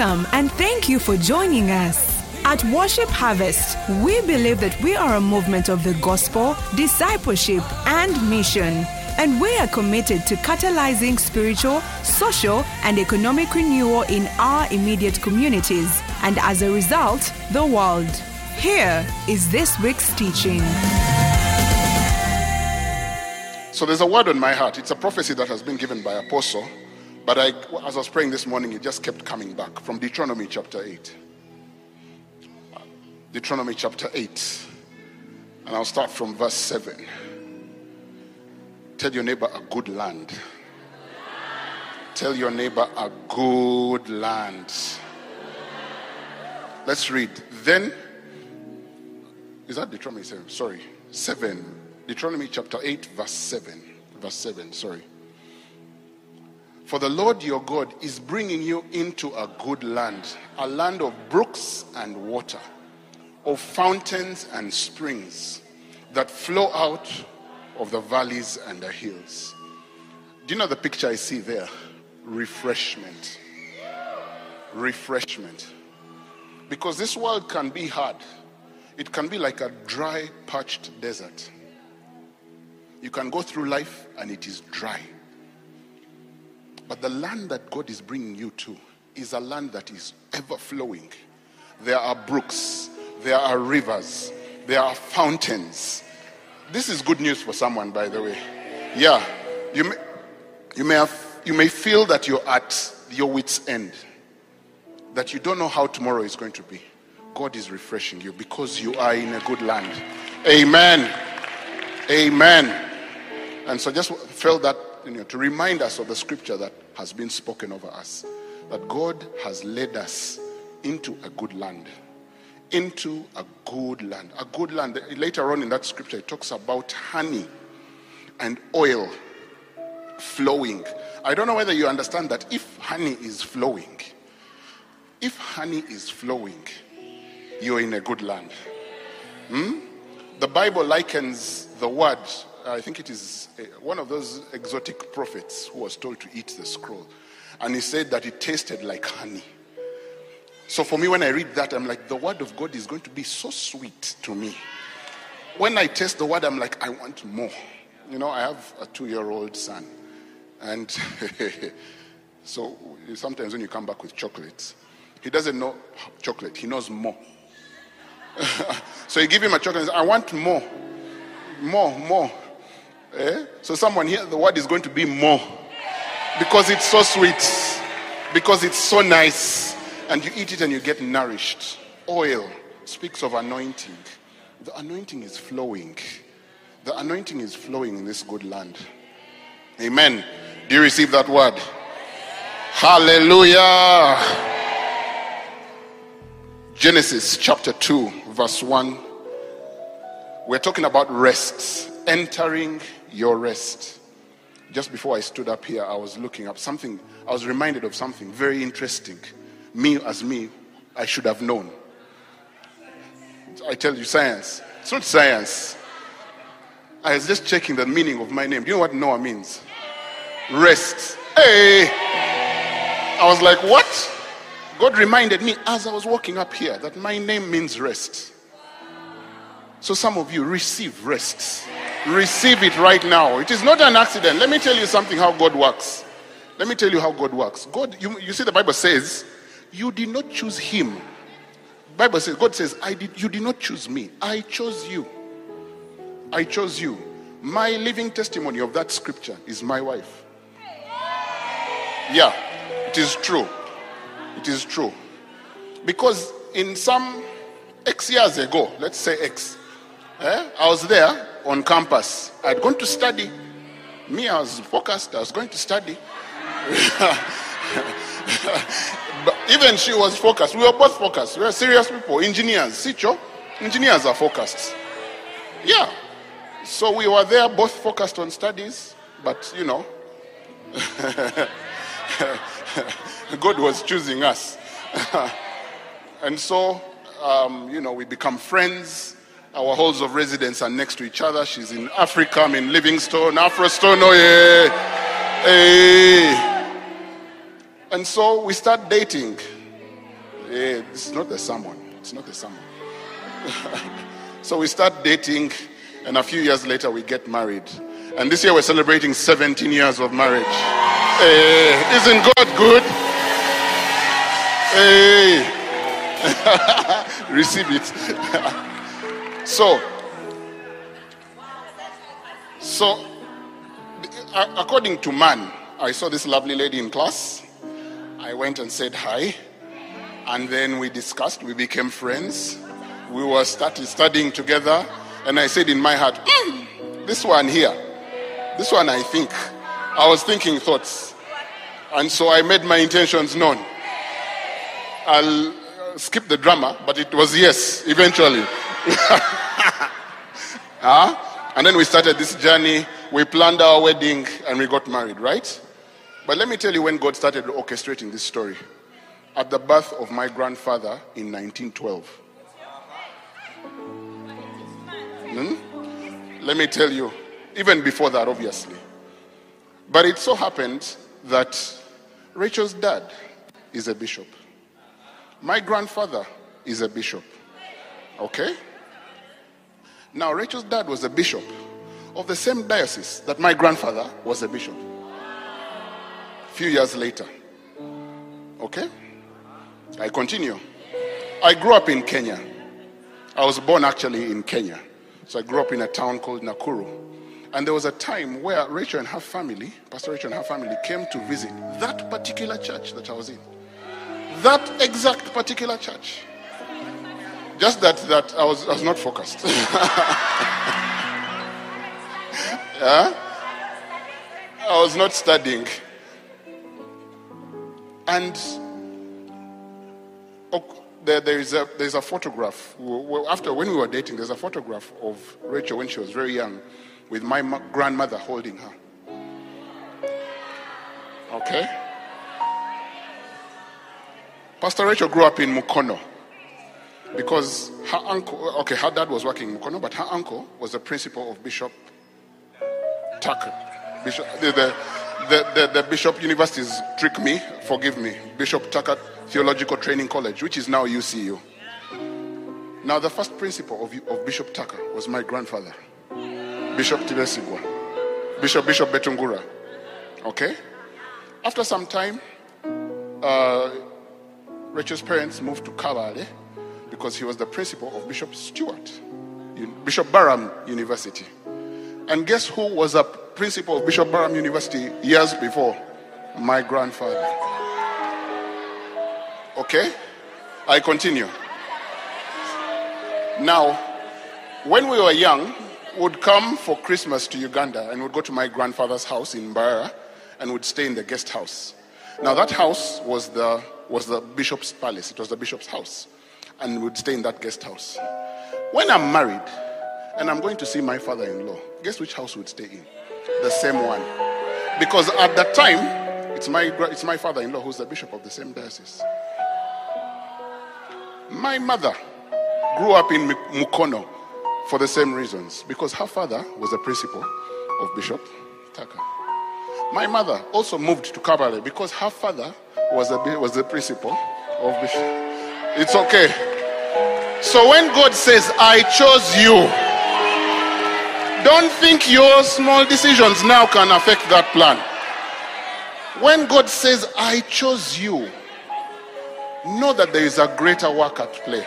Welcome and thank you for joining us. At Worship Harvest, we believe that we are a movement of the gospel, discipleship, and mission. And we are committed to catalyzing spiritual, social, and economic renewal in our immediate communities, and as a result, the world. Here is this week's teaching. So there's a word on my heart. It's a prophecy that has been given by Apostle, but I, as I was praying this morning, it just kept coming back from Deuteronomy chapter 8. Deuteronomy chapter 8. And I'll start from verse 7. Tell your neighbor a good land. Tell your neighbor a good land. Let's read. Then, is that Deuteronomy 7? Sorry, 7. Deuteronomy chapter 8, verse 7. Verse 7, sorry. For the Lord your God is bringing you into a good land, a land of brooks and water, of fountains and springs that flow out of the valleys and the hills. Do you know the picture I see there? Refreshment. Refreshment. Because this world can be hard, it can be like a dry, parched desert. You can go through life and it is dry. But the land that God is bringing you to is a land that is ever flowing. There are brooks, there are rivers, there are fountains. This is good news for someone, by the way. Yeah, you may, you may, have, you may feel that you're at your wits' end, that you don't know how tomorrow is going to be. God is refreshing you because you are in a good land. Amen. Amen. And so just felt that you know, to remind us of the scripture that has been spoken over us that God has led us into a good land. Into a good land. A good land. Later on in that scripture, it talks about honey and oil flowing. I don't know whether you understand that if honey is flowing, if honey is flowing, you're in a good land. Hmm? The Bible likens the word I think it is uh, one of those exotic prophets who was told to eat the scroll. And he said that it tasted like honey. So for me, when I read that, I'm like, the word of God is going to be so sweet to me. When I taste the word, I'm like, I want more. You know, I have a two year old son. And so sometimes when you come back with chocolates, he doesn't know chocolate, he knows more. so you give him a chocolate, I want more, more, more. Eh? So someone here, the word is going to be more. Because it's so sweet. Because it's so nice. And you eat it and you get nourished. Oil speaks of anointing. The anointing is flowing. The anointing is flowing in this good land. Amen. Do you receive that word? Hallelujah. Genesis chapter 2, verse 1. We're talking about rest, entering your rest. Just before I stood up here, I was looking up something, I was reminded of something very interesting. Me, as me, I should have known. I tell you, science. It's not science. I was just checking the meaning of my name. Do you know what Noah means? Rest. Hey! I was like, what? God reminded me as I was walking up here that my name means rest. So some of you receive rest. Receive it right now. It is not an accident. Let me tell you something how God works. Let me tell you how God works. God, you, you see, the Bible says, you did not choose him. Bible says, God says, I did you did not choose me. I chose you. I chose you. My living testimony of that scripture is my wife. Yeah, it is true. It is true. Because in some X years ago, let's say X, eh, I was there on campus. I'd gone to study. Me, I was focused. I was going to study. but even she was focused. We were both focused. We were serious people, engineers. Sicho, engineers are focused. Yeah. So we were there, both focused on studies, but you know, God was choosing us. and so, um, you know, we become friends. Our halls of residence are next to each other. She's in Africa, I'm in Livingstone, Afrostone, oh yeah. Hey. And so we start dating. Eh, this is not the sermon. It's not the sermon. so we start dating, and a few years later we get married. And this year we're celebrating 17 years of marriage. Hey, isn't God good? Hey, receive it. so, so according to man, I saw this lovely lady in class. I went and said hi, and then we discussed. We became friends. We were started studying together, and I said in my heart, mm, "This one here." This one, I think. I was thinking thoughts. And so I made my intentions known. I'll uh, skip the drama, but it was yes, eventually. Huh? And then we started this journey. We planned our wedding and we got married, right? But let me tell you when God started orchestrating this story. At the birth of my grandfather in 1912. Hmm? Let me tell you, even before that, obviously. But it so happened that Rachel's dad is a bishop. My grandfather is a bishop. Okay? Now, Rachel's dad was a bishop of the same diocese that my grandfather was a bishop. A few years later. Okay? I continue. I grew up in Kenya. I was born actually in Kenya. So I grew up in a town called Nakuru. And there was a time where Rachel and her family, Pastor Rachel and her family, came to visit that particular church that I was in. That exact particular church. Just that that I was, I was not focused. yeah? I was not studying. And there, there is a, there's a photograph. After when we were dating, there's a photograph of Rachel when she was very young with my grandmother holding her. Okay? Pastor Rachel grew up in Mukono because her uncle, okay, her dad was working in Mukono, but her uncle was the principal of Bishop Tucker. Bishop, the, the, the, the, Bishop Universities trick me, forgive me. Bishop Tucker Theological Training College, which is now UCU. Now, the first principal of, of Bishop Tucker was my grandfather. Bishop Tibesigwa, Bishop Bishop Betungura. Okay? After some time, uh, Rachel's parents moved to Kabale because he was the principal of Bishop Stuart, Bishop Barham University. And guess who was a principal of Bishop Barham University years before? My grandfather. Okay? I continue. Now, when we were young, would come for Christmas to Uganda and would go to my grandfather's house in Mbarara and would stay in the guest house. Now that house was the was the bishop's palace. It was the bishop's house, and would stay in that guest house. When I'm married and I'm going to see my father-in-law, guess which house would stay in? The same one, because at that time it's my it's my father-in-law who's the bishop of the same diocese. My mother grew up in Mukono for the same reasons. Because her father was the principal of Bishop Tucker. My mother also moved to Kabale because her father was, a, was the principal of Bishop. It's okay. So when God says, I chose you, don't think your small decisions now can affect that plan. When God says, I chose you, know that there is a greater work at play.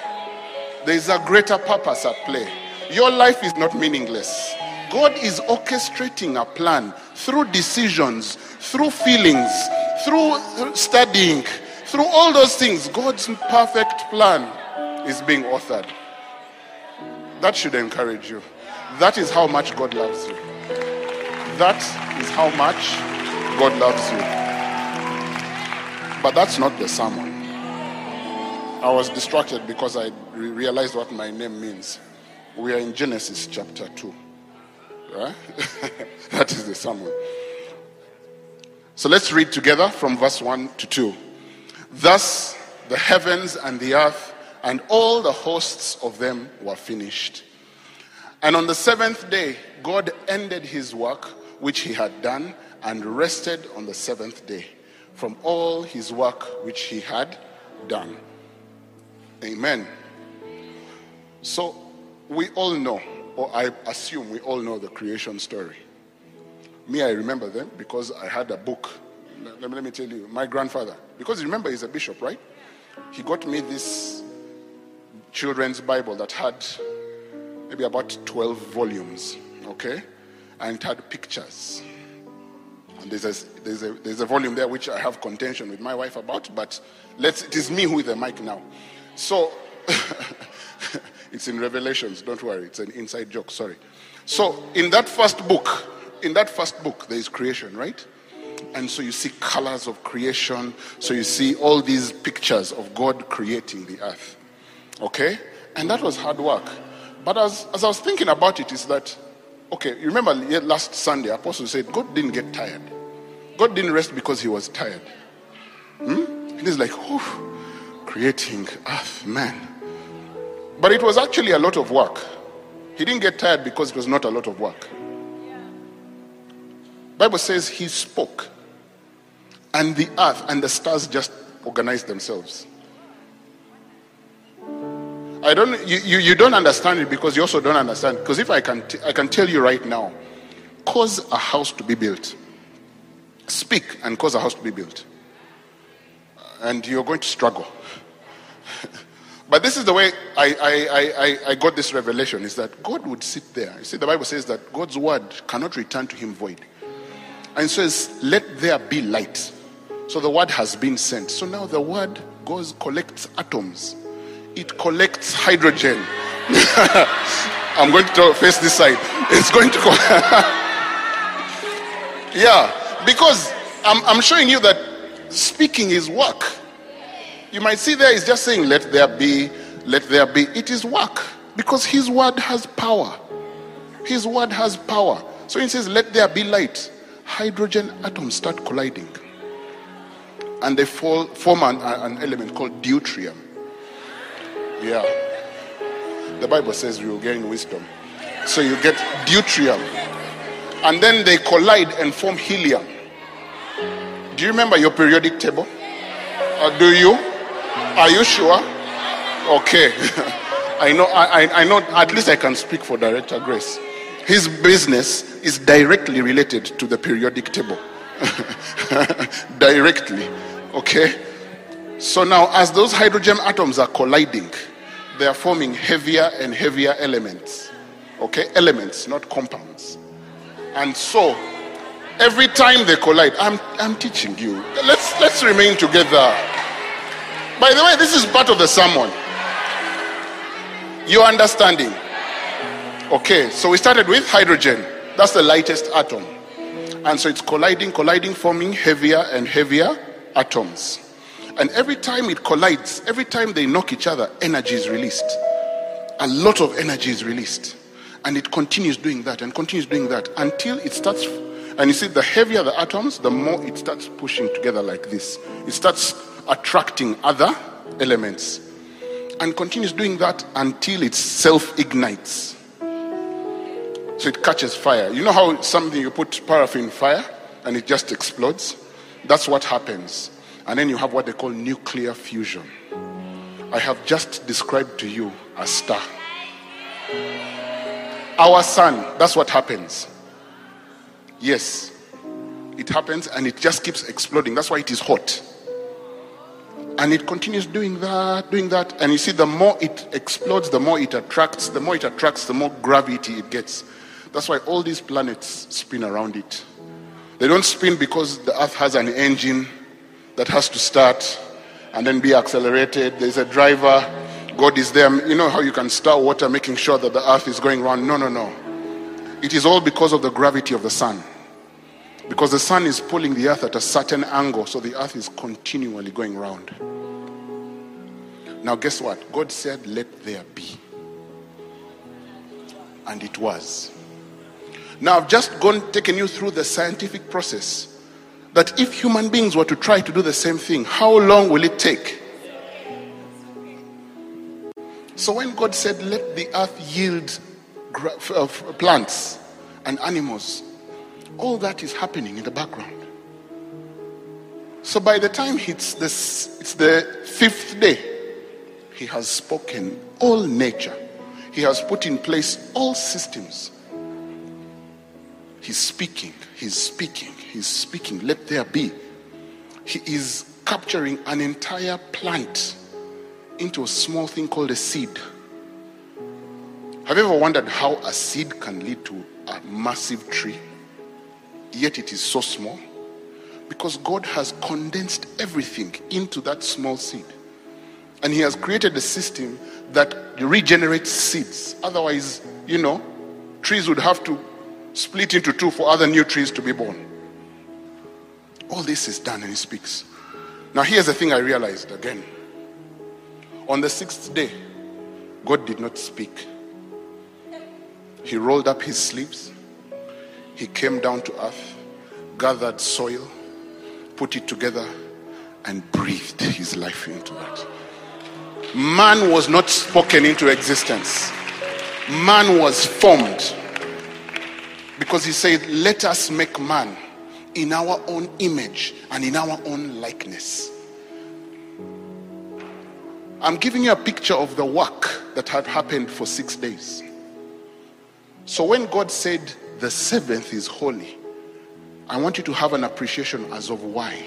There is a greater purpose at play. Your life is not meaningless. God is orchestrating a plan through decisions, through feelings, through studying, through all those things. God's perfect plan is being authored. That should encourage you. That is how much God loves you. That is how much God loves you. But that's not the sermon. I was distracted because I realized what my name means. We are in Genesis chapter 2. Right? that is the sermon. So let's read together from verse 1 to 2. Thus the heavens and the earth and all the hosts of them were finished. And on the seventh day, God ended his work which he had done and rested on the seventh day from all his work which he had done. Amen. So we all know, or I assume we all know the creation story. Me, I remember them because I had a book. Let me, let me tell you, my grandfather, because remember he's a bishop, right? He got me this children's Bible that had maybe about 12 volumes, okay? And it had pictures. And there's a, there's, a, there's a volume there which I have contention with my wife about, but let's, it is me is the mic now. So, it's in Revelations, don't worry, it's an inside joke, sorry. So, in that first book, in that first book, there is creation, right? And so you see colors of creation. So you see all these pictures of God creating the earth. Okay? And that was hard work. But as, as I was thinking about it, is that, okay, you remember last Sunday, Apostle said God didn't get tired. God didn't rest because he was tired. Hmm? And he's like, oh, creating earth, man. But it was actually a lot of work. He didn't get tired because it was not a lot of work. Bible says he spoke and the earth and the stars just organized themselves. I don't you, you, you don't understand it because you also don't understand. Because if I can t- I can tell you right now, cause a house to be built. Speak and cause a house to be built. And you're going to struggle. but this is the way I, I, I, I got this revelation is that God would sit there. You see, the Bible says that God's word cannot return to him void. And says, Let there be light. So the word has been sent. So now the word goes, collects atoms it collects hydrogen. I'm going to face this side. It's going to. yeah, because I'm, I'm showing you that speaking is work. You might see there is just saying, let there be, let there be. It is work because his word has power. His word has power. So he says, let there be light. Hydrogen atoms start colliding. And they fall, form an, an element called deuterium. Yeah. The Bible says you gain wisdom. So you get deuterium. And then they collide and form helium. Do you remember your periodic table? Uh, do you? Are you sure? Okay. I know I, I know at least I can speak for Director Grace. His business is directly related to the periodic table. directly. Okay? So now as those hydrogen atoms are colliding, they are forming heavier and heavier elements. Okay, elements, not compounds. And so, every time they collide, I'm, I'm teaching you. Let's, let's remain together. By the way, this is part of the sermon. You understanding? Okay, so we started with hydrogen. That's the lightest atom. And so it's colliding, colliding, forming heavier and heavier atoms. And every time it collides, every time they knock each other, energy is released. A lot of energy is released. And it continues doing that and continues doing that until it starts. And you see, the heavier the atoms, the more it starts pushing together like this. It starts attracting other elements and continues doing that until it self ignites. So it catches fire. You know how something you put paraffin fire and it just explodes? That's what happens. And then you have what they call nuclear fusion. I have just described to you a star. Our sun, that's what happens. Yes, it happens and it just keeps exploding. That's why it is hot. And it continues doing that, doing that. And you see, the more it explodes, the more it attracts, the more it attracts, the more gravity it gets. That's why all these planets spin around it. They don't spin because the earth has an engine that has to start and then be accelerated. There's a driver. God is there. You know how you can start water making sure that the earth is going round? No, no, no. It is all because of the gravity of the sun. Because the sun is pulling the earth at a certain angle, so the earth is continually going round. Now, guess what? God said, Let there be. And it was. Now, I've just gone, taken you through the scientific process that if human beings were to try to do the same thing, how long will it take? So when God said, Let the earth yield uh, plants and animals, all that is happening in the background. So by the time it's, this, it's the fifth day, He has spoken all nature. He has put in place all systems. He's speaking, he's speaking, he's speaking. Let there be. He is capturing an entire plant into a small thing called a seed. Have you ever wondered how a seed can lead to a massive tree? Yet it is so small. Because God has condensed everything into that small seed. And He has created a system that regenerates seeds. Otherwise, you know, trees would have to split into two for other new trees to be born. All this is done and He speaks. Now, here's the thing I realized again. On the sixth day, God did not speak. He rolled up his sleeves. He came down to earth, gathered soil, put it together, and breathed his life into that. Man was not spoken into existence, man was formed. Because he said, Let us make man in our own image and in our own likeness. I'm giving you a picture of the work that had happened for six days. So when God said the seventh is holy, I want you to have an appreciation as of why.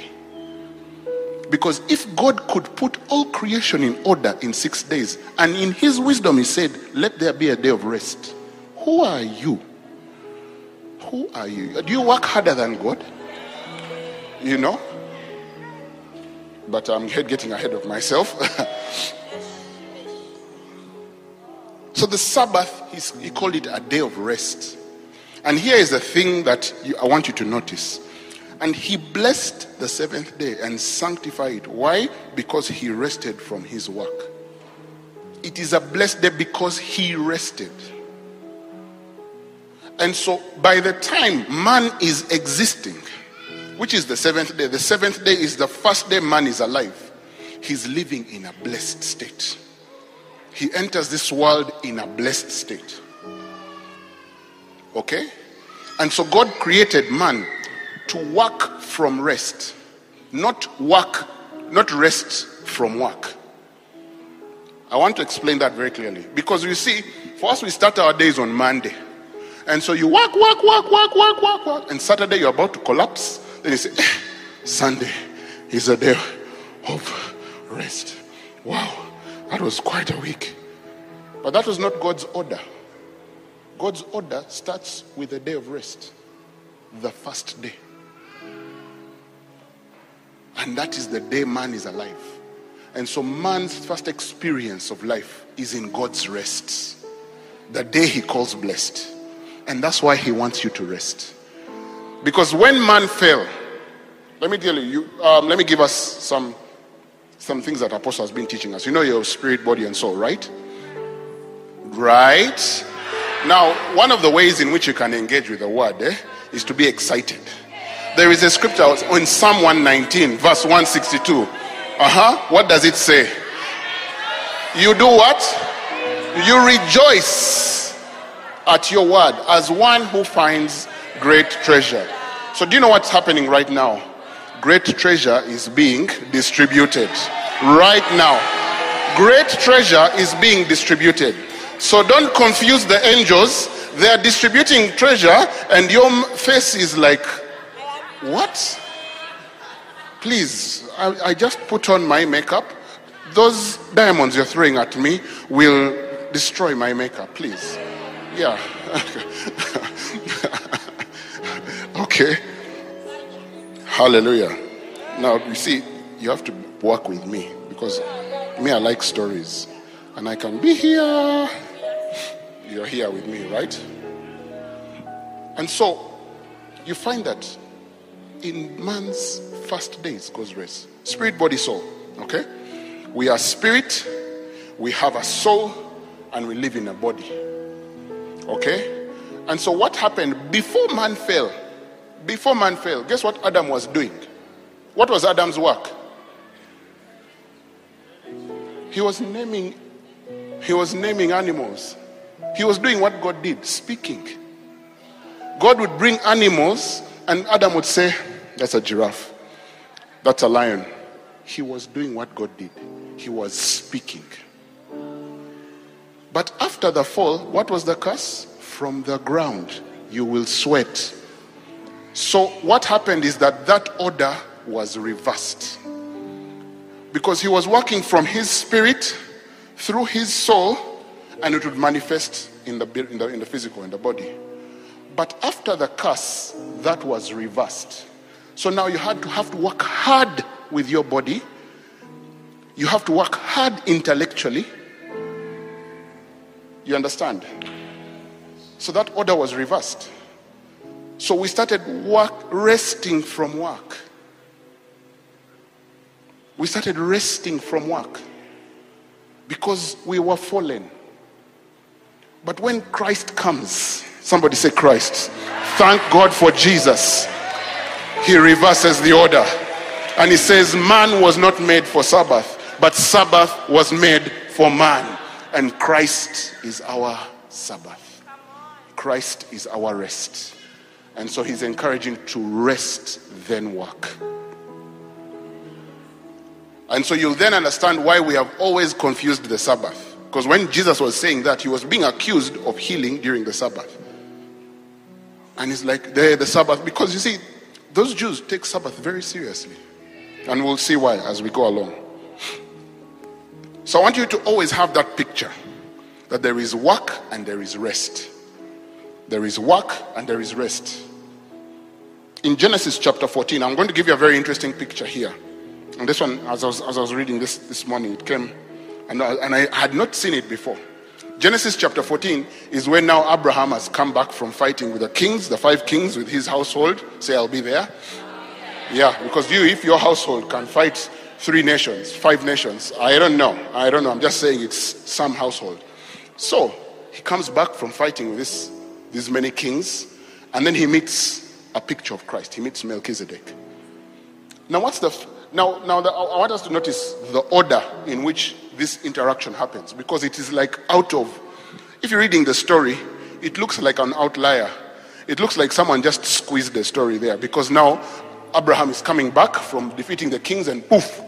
Because if God could put all creation in order in six days, and in His wisdom He said, Let there be a day of rest, who are you? Who are you? Do you work harder than God? You know? But I'm getting ahead of myself. so the Sabbath, he called it a day of rest. And here is the thing that you, I want you to notice. And he blessed the seventh day and sanctified it. Why? Because he rested from his work. It is a blessed day because he rested. And so by the time man is existing, which is the seventh day, the seventh day is the first day man is alive. He's living in a blessed state. He enters this world in a blessed state. Okay? And so God created man to work from rest, not work, not rest from work. I want to explain that very clearly. Because you see, for us, we start our days on Monday. And so you work, work, work, work, work, work, work. And Saturday you're about to collapse. Say, eh, Sunday is a day of rest. Wow, that was quite a week. But that was not God's order. God's order starts with a day of rest, the first day. And that is the day man is alive. And so man's first experience of life is in God's rest, the day he calls blessed. And that's why he wants you to rest. Because when man fell, let me tell you, you um, let me give us some, some things that Apostle has been teaching us. You know your spirit, body, and soul, right? Right? Now, one of the ways in which you can engage with the word eh, is to be excited. There is a scripture in Psalm 119, verse 162. Uh huh. What does it say? You do what? You rejoice at your word as one who finds great treasure. So, do you know what's happening right now? Great treasure is being distributed right now. Great treasure is being distributed. So, don't confuse the angels. They are distributing treasure, and your face is like, What? Please, I, I just put on my makeup. Those diamonds you're throwing at me will destroy my makeup, please. Yeah. okay. Hallelujah. Now, you see, you have to work with me because me, I like stories. And I can be here. You're here with me, right? And so, you find that in man's first days goes rest. Spirit, body, soul. Okay? We are spirit, we have a soul, and we live in a body. Okay? And so, what happened before man fell? Before man fell, guess what Adam was doing? What was Adam's work? He was naming he was naming animals. He was doing what God did, speaking. God would bring animals and Adam would say, That's a giraffe. That's a lion. He was doing what God did. He was speaking. But after the fall, what was the curse? From the ground you will sweat. So what happened is that that order was reversed. Because he was working from his spirit through his soul, and it would manifest in the, in the, in the physical, in the body. But after the curse, that was reversed. So now you had to have to work hard with your body. You have to work hard intellectually. You understand? So that order was reversed. So we started work resting from work. We started resting from work because we were fallen. But when Christ comes, somebody say Christ. Thank God for Jesus. He reverses the order. And he says, Man was not made for Sabbath, but Sabbath was made for man. And Christ is our Sabbath. Christ is our rest. And so he's encouraging to rest, then work. And so you'll then understand why we have always confused the Sabbath. Because when Jesus was saying that, he was being accused of healing during the Sabbath. And it's like the, the Sabbath, because you see, those Jews take Sabbath very seriously. And we'll see why as we go along. So I want you to always have that picture that there is work and there is rest. There is work and there is rest. In Genesis chapter 14, I'm going to give you a very interesting picture here. And this one, as I was, as I was reading this this morning, it came, and I, and I had not seen it before. Genesis chapter 14 is when now Abraham has come back from fighting with the kings, the five kings with his household. Say, I'll be there. Yeah, because you, if your household can fight three nations, five nations, I don't know. I don't know. I'm just saying it's some household. So he comes back from fighting with this, these many kings, and then he meets a picture of Christ. He meets Melchizedek. Now, what's the now, now the, I want us to notice the order in which this interaction happens because it is like out of, if you're reading the story, it looks like an outlier. It looks like someone just squeezed the story there because now Abraham is coming back from defeating the kings and poof,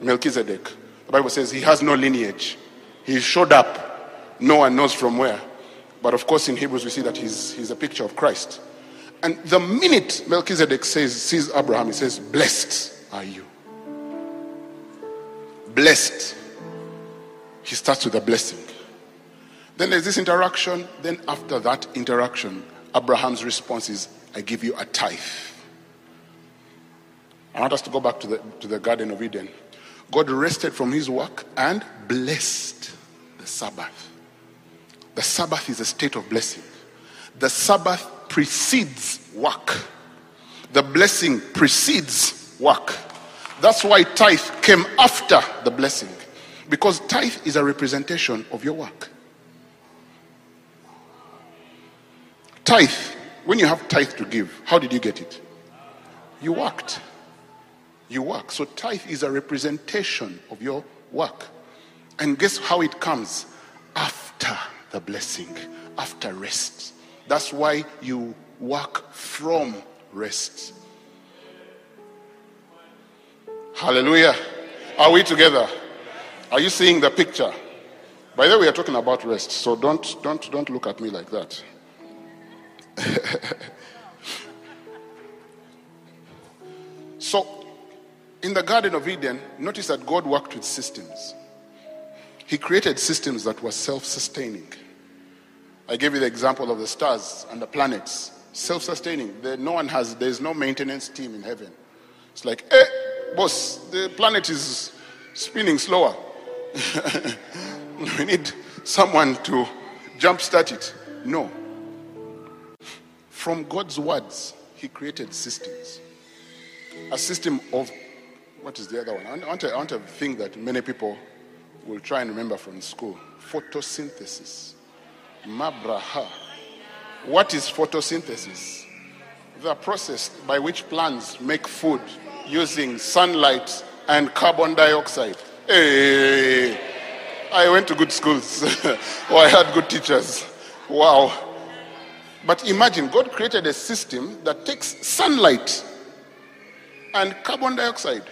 Melchizedek. The Bible says he has no lineage. He showed up. No one knows from where. But of course, in Hebrews, we see that he's, he's a picture of Christ. And the minute Melchizedek says, sees Abraham, he says, Blessed are you. Blessed. He starts with a blessing. Then there's this interaction. Then, after that interaction, Abraham's response is, I give you a tithe. I want us to go back to the, to the Garden of Eden. God rested from his work and blessed the Sabbath. The Sabbath is a state of blessing. The Sabbath precedes work, the blessing precedes work. That's why tithe came after the blessing. Because tithe is a representation of your work. Tithe, when you have tithe to give, how did you get it? You worked. You work. So tithe is a representation of your work. And guess how it comes? After the blessing, after rest. That's why you work from rest. Hallelujah. Are we together? Are you seeing the picture? By the way, we are talking about rest, so don't don't don't look at me like that. so, in the Garden of Eden, notice that God worked with systems. He created systems that were self-sustaining. I gave you the example of the stars and the planets, self-sustaining. No one has. There is no maintenance team in heaven. It's like, eh, boss, the planet is spinning slower. we need someone to jumpstart it. No. From God's words, He created systems. A system of, what is the other one? I want, to, I want to think that many people will try and remember from school photosynthesis. Mabraha. What is photosynthesis? The process by which plants make food using sunlight and carbon dioxide. Hey, I went to good schools, or I had good teachers. Wow. But imagine God created a system that takes sunlight and carbon dioxide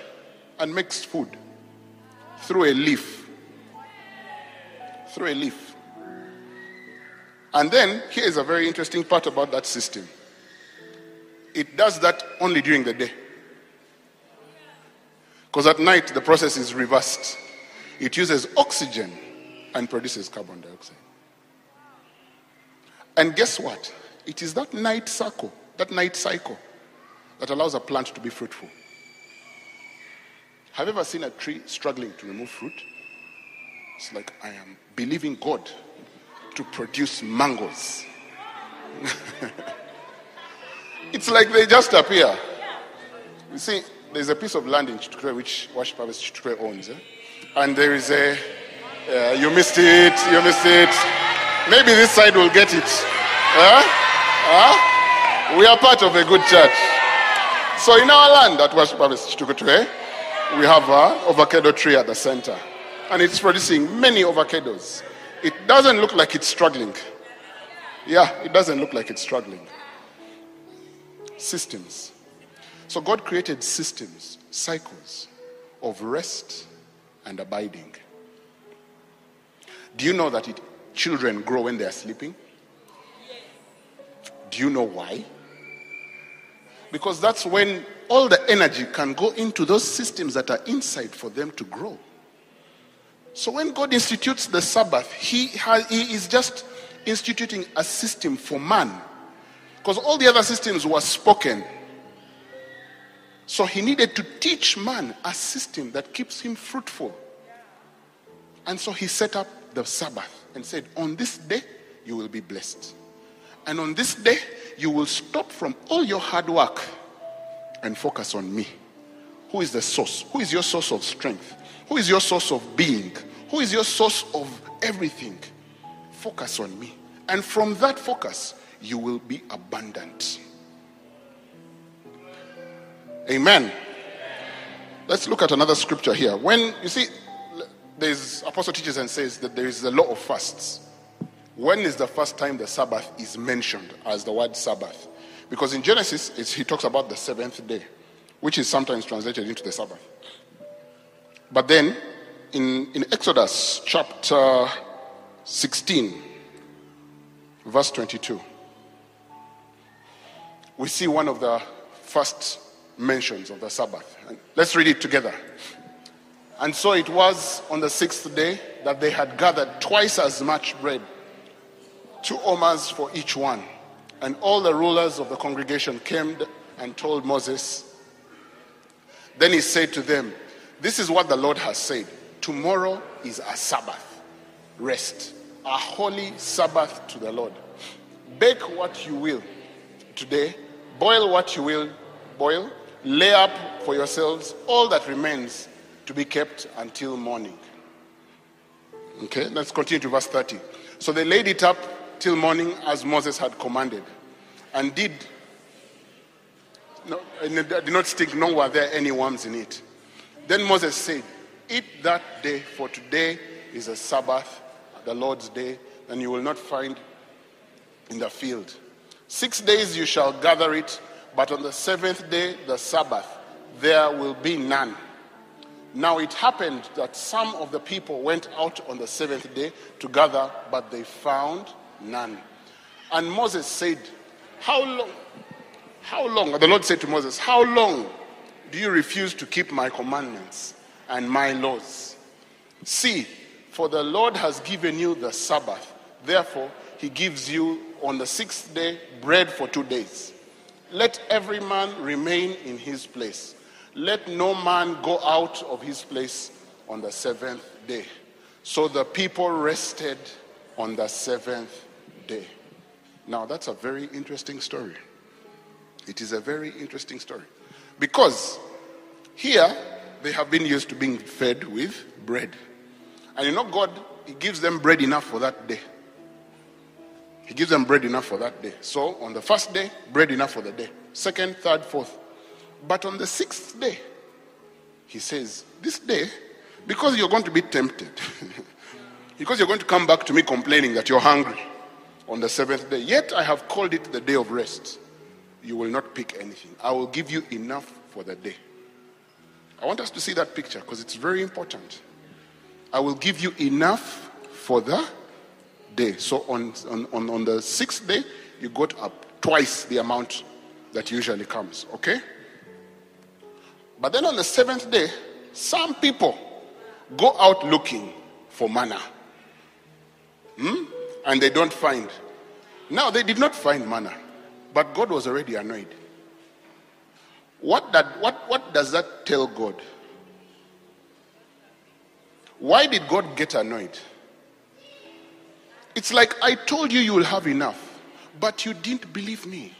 and makes food through a leaf. Through a leaf. And then, here is a very interesting part about that system it does that only during the day. Because at night, the process is reversed. It uses oxygen and produces carbon dioxide. And guess what? It is that night cycle, that night cycle, that allows a plant to be fruitful. Have you ever seen a tree struggling to remove fruit? It's like, I am believing God to produce mangoes. it's like they just appear. You see, there's a piece of land in Chitukure which Worship Harvest Chitukure owns. Eh? And there is a, uh, you missed it, you missed it. Maybe this side will get it. Huh? Huh? We are part of a good church. So in our land at Worship Harvest Chitukure, we have an avocado tree at the center. And it's producing many avocados. It doesn't look like it's struggling. Yeah, it doesn't look like it's struggling. Systems. So God created systems, cycles of rest and abiding. Do you know that it, children grow when they are sleeping? Do you know why? Because that's when all the energy can go into those systems that are inside for them to grow. So when God institutes the Sabbath, he, has, he is just instituting a system for man. Because all the other systems were spoken. So he needed to teach man a system that keeps him fruitful. And so he set up the Sabbath and said, On this day, you will be blessed. And on this day, you will stop from all your hard work and focus on me. Who is the source? Who is your source of strength? Who is your source of being? Who is your source of everything? Focus on me. And from that focus, you will be abundant. Amen. Let's look at another scripture here. When you see, there's apostle teaches and says that there is a law of fasts. When is the first time the Sabbath is mentioned as the word Sabbath? Because in Genesis, he talks about the seventh day, which is sometimes translated into the Sabbath. But then in, in Exodus chapter 16, verse 22, we see one of the first mentions of the Sabbath. And let's read it together. And so it was on the sixth day that they had gathered twice as much bread, two omers for each one. And all the rulers of the congregation came and told Moses. Then he said to them, This is what the Lord has said. Tomorrow is a Sabbath, rest, a holy Sabbath to the Lord. Bake what you will today, boil what you will boil, lay up for yourselves all that remains to be kept until morning. Okay, let's continue to verse 30. So they laid it up till morning as Moses had commanded, and did no, did not stink, nor were there any worms in it. Then Moses said, Eat that day, for today is a Sabbath, the Lord's day, and you will not find in the field. Six days you shall gather it, but on the seventh day, the Sabbath, there will be none. Now it happened that some of the people went out on the seventh day to gather, but they found none. And Moses said, How long? How long? The Lord said to Moses, How long do you refuse to keep my commandments and my laws? See, for the Lord has given you the Sabbath. Therefore, he gives you on the sixth day bread for two days. Let every man remain in his place. Let no man go out of his place on the seventh day. So the people rested on the seventh day. Now, that's a very interesting story. It is a very interesting story. Because here, they have been used to being fed with bread. And you know, God, He gives them bread enough for that day. He gives them bread enough for that day. So on the first day, bread enough for the day. Second, third, fourth. But on the sixth day, he says, This day, because you're going to be tempted, because you're going to come back to me complaining that you're hungry on the seventh day, yet I have called it the day of rest. You will not pick anything. I will give you enough for the day. I want us to see that picture because it's very important. I will give you enough for the day. So on, on, on, the sixth day, you got up twice the amount that usually comes. Okay? But then on the seventh day, some people go out looking for manna. Hmm? And they don't find. Now, they did not find manna, but God was already annoyed. What, that, what, what does that tell God? Why did God get annoyed? It's like I told you you will have enough, but you didn't believe me.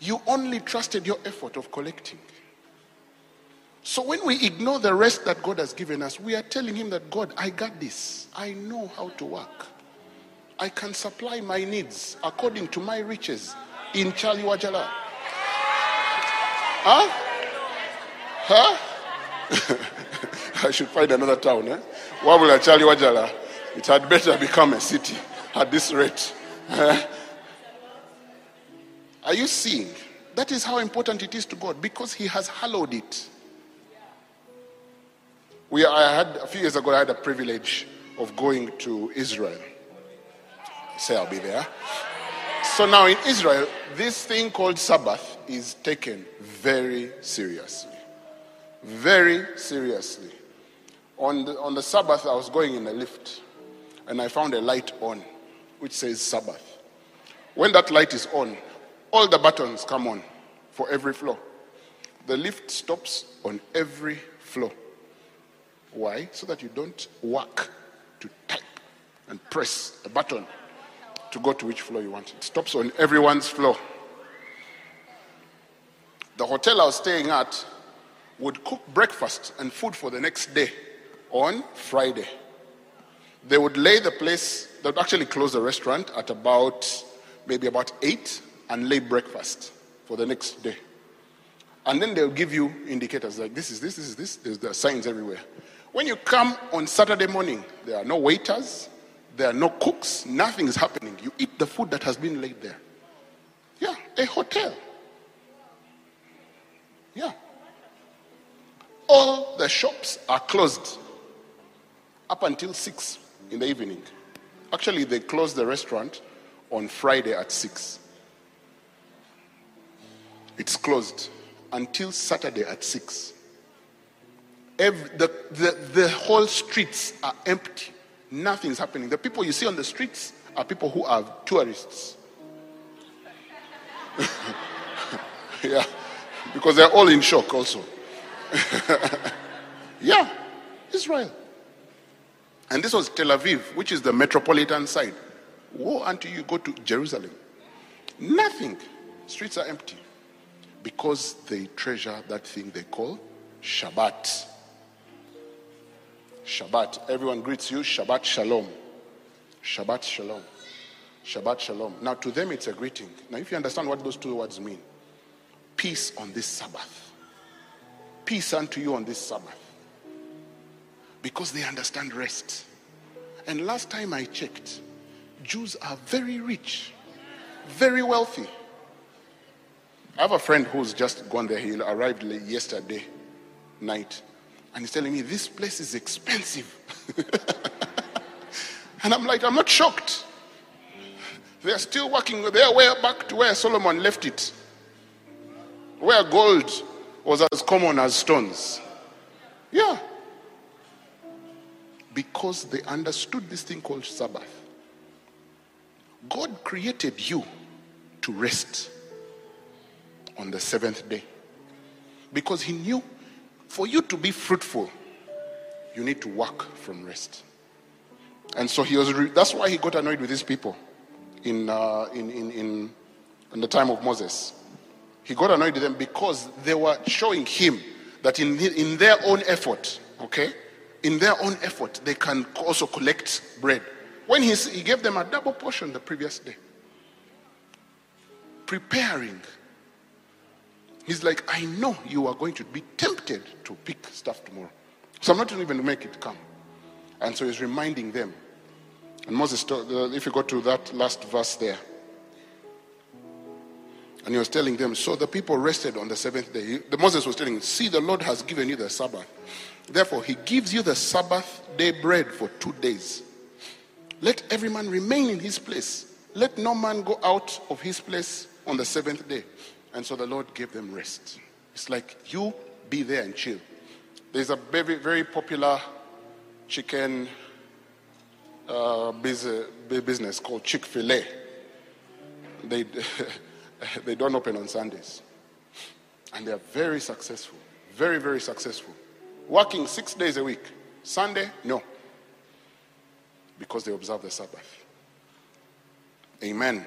You only trusted your effort of collecting. So when we ignore the rest that God has given us, we are telling Him that God, I got this. I know how to work. I can supply my needs according to my riches in Kyaliwajjala. Huh? Huh? I should find another town. Eh? Wabula Kyaliwajjala. It had better become a city at this rate. Eh? Are you seeing? That is how important it is to God because He has hallowed it. We, I had a few years ago. I had a privilege of going to Israel. Say I'll be there. So now in Israel, this thing called Sabbath is taken very seriously. Very seriously. On the, on the Sabbath, I was going in a lift and I found a light on which says Sabbath. When that light is on, all the buttons come on for every floor. The lift stops on every floor. Why? So that you don't work to type and press a button to go to which floor you want. It stops on everyone's floor. The hotel I was staying at would cook breakfast and food for the next day on Friday. They would lay the place, they would actually close the restaurant at about maybe about 8 and lay breakfast for the next day. And then they'll give you indicators like this is this, this is this. There's the signs everywhere. When you come on Saturday morning, there are no waiters, there are no cooks, nothing is happening. You eat the food that has been laid there. Yeah, a hotel. Yeah. All the shops are closed up until 6 in the evening. Actually, they close the restaurant on Friday at 6. It's closed until Saturday at 6. Every, the, the, the whole streets are empty. Nothing's happening. The people you see on the streets are people who are tourists. yeah, because they're all in shock also. yeah, Israel. And this was Tel Aviv, which is the metropolitan side. Woe unto you, go to Jerusalem. Nothing. Streets are empty because they treasure that thing they call Shabbat. Shabbat. Everyone greets you. Shabbat Shalom. Shabbat Shalom. Shabbat Shalom. Now, to them, it's a greeting. Now, if you understand what those two words mean peace on this Sabbath. Peace unto you on this Sabbath. Because they understand rest. And last time I checked, Jews are very rich, very wealthy. I have a friend who's just gone there. He arrived yesterday night. And he's telling me, this place is expensive. and I'm like, I'm not shocked. They're still working. They're way back to where Solomon left it, where gold was as common as stones. Yeah. Because they understood this thing called Sabbath. God created you to rest on the seventh day because He knew for you to be fruitful, you need to work from rest. And so he was, re- that's why he got annoyed with these people in, uh, in, in, in, in the time of Moses. He got annoyed with them because they were showing him that in, in their own effort, okay, in their own effort, they can also collect bread. When he, he gave them a double portion the previous day, preparing He's like, I know you are going to be tempted to pick stuff tomorrow. So I'm not even going to make it come. And so he's reminding them. And Moses, uh, if you go to that last verse there, and he was telling them, so the people rested on the seventh day. The Moses was telling, see, the Lord has given you the Sabbath. Therefore, he gives you the Sabbath day bread for two days. Let every man remain in his place. Let no man go out of his place on the seventh day. And so the Lord gave them rest. It's like you be there and chill. There's a very, very popular chicken uh, business called Chick fil A. They, they don't open on Sundays. And they are very successful. Very, very successful. Working six days a week. Sunday, no. Because they observe the Sabbath. Amen.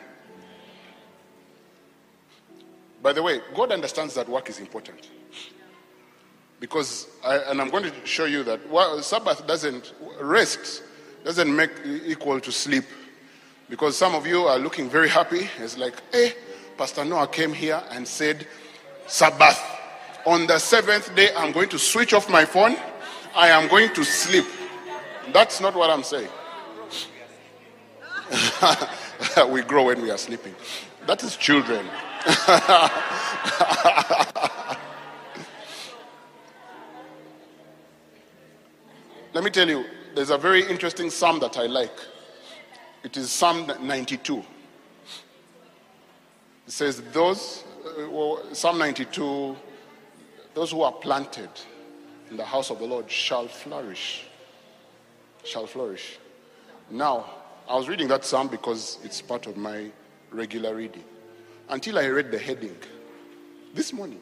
By the way, God understands that work is important. Because, I, and I'm going to show you that well, Sabbath doesn't, rest doesn't make equal to sleep. Because some of you are looking very happy. It's like, hey, Pastor Noah came here and said, Sabbath. On the seventh day, I'm going to switch off my phone. I am going to sleep. That's not what I'm saying. we grow when we are sleeping. That is children. Let me tell you, there's a very interesting psalm that I like. It is Psalm 92. It says, Those, uh, well, Psalm 92, those who are planted in the house of the Lord shall flourish. Shall flourish. Now, I was reading that psalm because it's part of my regular reading. Until I read the heading this morning.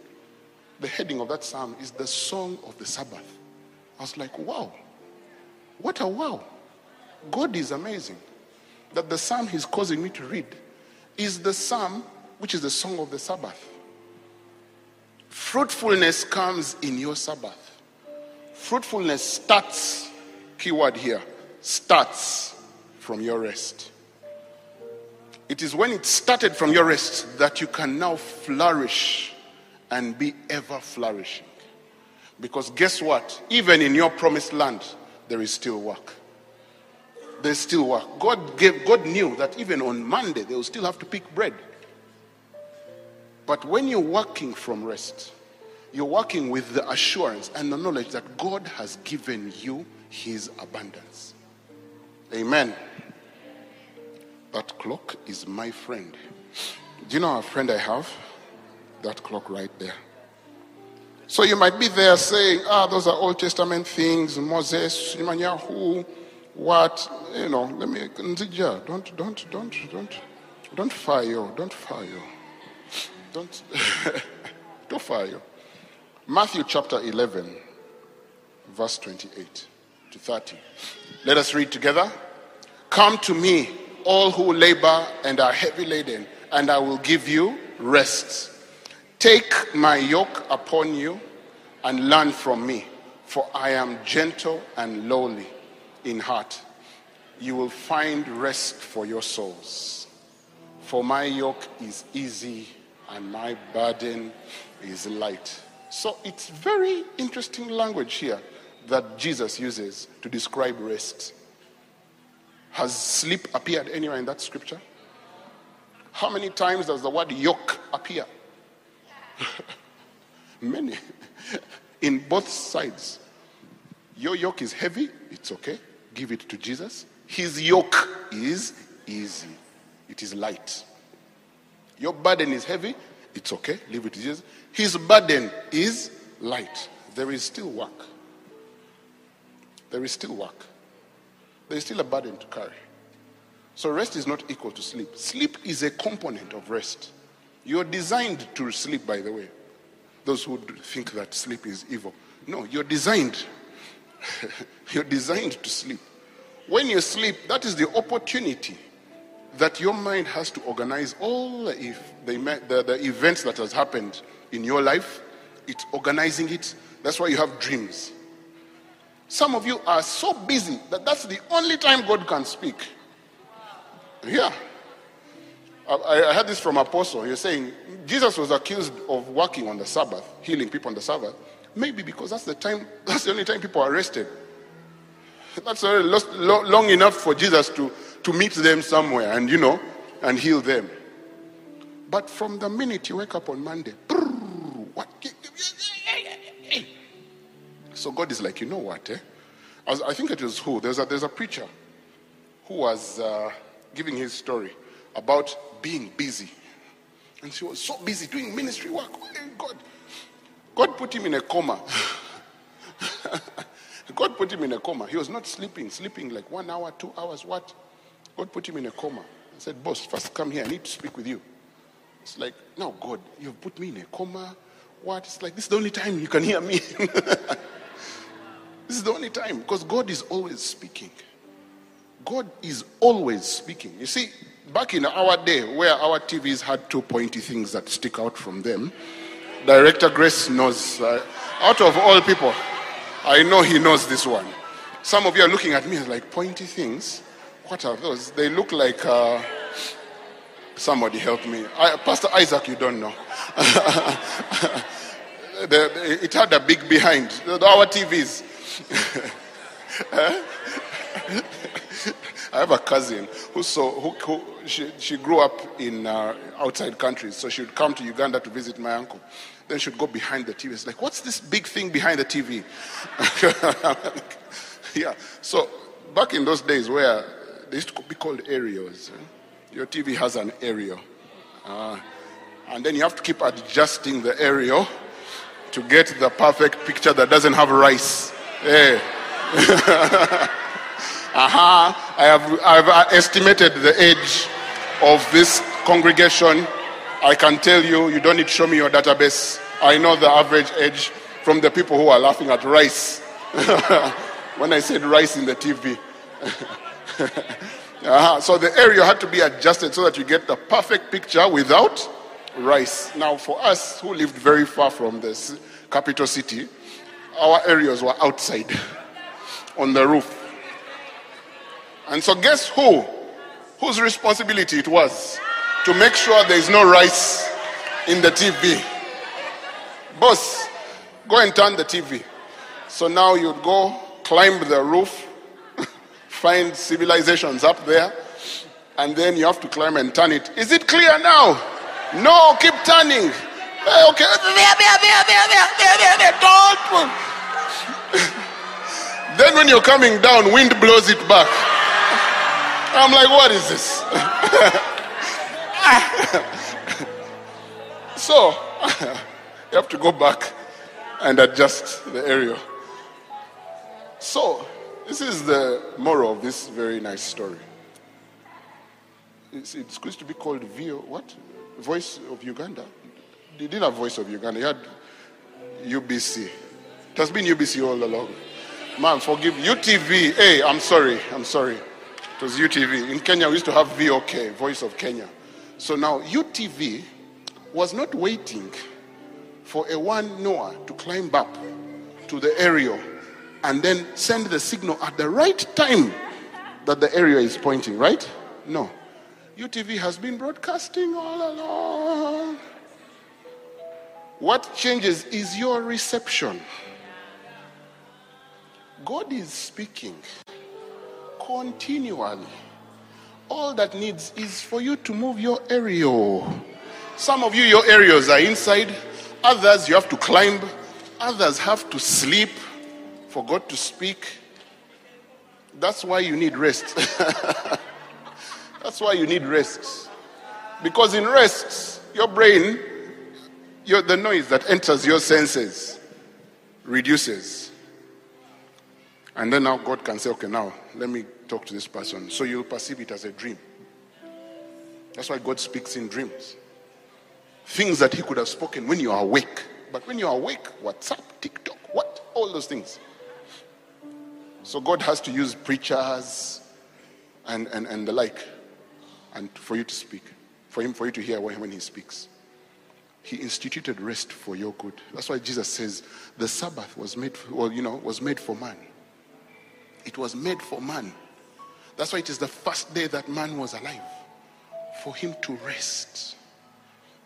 The heading of that psalm is the song of the Sabbath. I was like, wow, what a wow. God is amazing. That the psalm he's causing me to read is the psalm which is the song of the Sabbath. Fruitfulness comes in your Sabbath. Fruitfulness starts, keyword here, starts from your rest. It is when it started from your rest that you can now flourish and be ever flourishing. Because guess what? Even in your promised land, there is still work. There's still work. God gave God knew that even on Monday they will still have to pick bread. But when you're working from rest, you're working with the assurance and the knowledge that God has given you his abundance. Amen. That clock is my friend. Do you know a friend I have? That clock right there. So you might be there saying, ah, those are Old Testament things, Moses, who, what, you know, let me, don't, don't, don't, don't, don't fire, you. don't fire. You. Don't, don't fire. You. Matthew chapter 11, verse 28 to 30. Let us read together. Come to me, all who labor and are heavy laden, and I will give you rest. Take my yoke upon you and learn from me, for I am gentle and lowly in heart. You will find rest for your souls. For my yoke is easy and my burden is light. So it's very interesting language here that Jesus uses to describe rest. Has sleep appeared anywhere in that scripture? How many times does the word yoke appear? Many. In both sides. Your yoke is heavy, it's okay. Give it to Jesus. His yoke is easy, it is light. Your burden is heavy, it's okay. Leave it to Jesus. His burden is light. There is still work. There is still work. There is still a burden to carry. So rest is not equal to sleep. Sleep is a component of rest. You're designed to sleep, by the way. Those who think that sleep is evil. No, you're designed. you're designed to sleep. When you sleep, that is the opportunity that your mind has to organize all the, the, the, the events that has happened in your life. It's organizing it. That's why you have dreams. Some of you are so busy that that's the only time God can speak. Yeah. I, I heard this from Apostle. You're saying Jesus was accused of working on the Sabbath, healing people on the Sabbath. Maybe because that's the time, that's the only time people are rested. That's long enough for Jesus to, to meet them somewhere and, you know, and heal them. But from the minute you wake up on Monday, what? So God is like, you know what? Eh? I think it was who? There's a, there's a preacher who was uh, giving his story about being busy. And he was so busy doing ministry work. God, God put him in a coma. God put him in a coma. He was not sleeping, sleeping like one hour, two hours, what? God put him in a coma. I said, Boss, first come here. I need to speak with you. It's like, no, God, you've put me in a coma. What? It's like, this is the only time you can hear me. this is the only time because God is always speaking. God is always speaking. You see, back in our day where our TVs had two pointy things that stick out from them, Director Grace knows, uh, out of all people, I know he knows this one. Some of you are looking at me like pointy things. What are those? They look like. Uh, somebody help me. I, Pastor Isaac, you don't know. the, it had a big behind. Our TVs. I have a cousin who saw who, who she, she grew up in uh, outside countries, so she would come to Uganda to visit my uncle. Then she'd go behind the TV. It's like, what's this big thing behind the TV? yeah. So back in those days where they used to be called aerials, eh? your TV has an aerial, uh, and then you have to keep adjusting the aerial to get the perfect picture that doesn't have rice. Hey. Uh-huh. I have I've estimated the age of this congregation. I can tell you, you don't need to show me your database. I know the average age from the people who are laughing at rice. when I said rice in the TV. uh-huh. So the area had to be adjusted so that you get the perfect picture without rice. Now, for us who lived very far from the capital city, our areas were outside on the roof. And so, guess who? Whose responsibility it was to make sure there is no rice in the TV? Boss, go and turn the TV. So now you'd go climb the roof, find civilizations up there, and then you have to climb and turn it. Is it clear now? No, keep turning. Hey, okay. Don't. then when you're coming down, wind blows it back. I'm like, what is this? so, you have to go back and adjust the area. So, this is the moral of this very nice story. It's, it's supposed to be called VO, what? Voice of Uganda. They didn't have Voice of Uganda, you had UBC. It has been UBC all along. Man, forgive UTV. Hey, I'm sorry, I'm sorry. It was UTV. In Kenya, we used to have VOK, Voice of Kenya. So now UTV was not waiting for a one Noah to climb up to the aerial and then send the signal at the right time that the area is pointing, right? No. UTV has been broadcasting all along. What changes is your reception. God is speaking continually. All that needs is for you to move your area. Some of you, your areas are inside. Others, you have to climb. Others have to sleep for God to speak. That's why you need rest. That's why you need rest. Because in rest, your brain, your, the noise that enters your senses reduces. And then now God can say, okay, now let me talk to this person. So you'll perceive it as a dream. That's why God speaks in dreams. Things that He could have spoken when you are awake. But when you are awake, WhatsApp, TikTok, what? All those things. So God has to use preachers and, and, and the like and for you to speak. For him, for you to hear when, when he speaks. He instituted rest for your good. That's why Jesus says the Sabbath was made, for, well, you know, was made for man. It was made for man. That's why it is the first day that man was alive, for him to rest.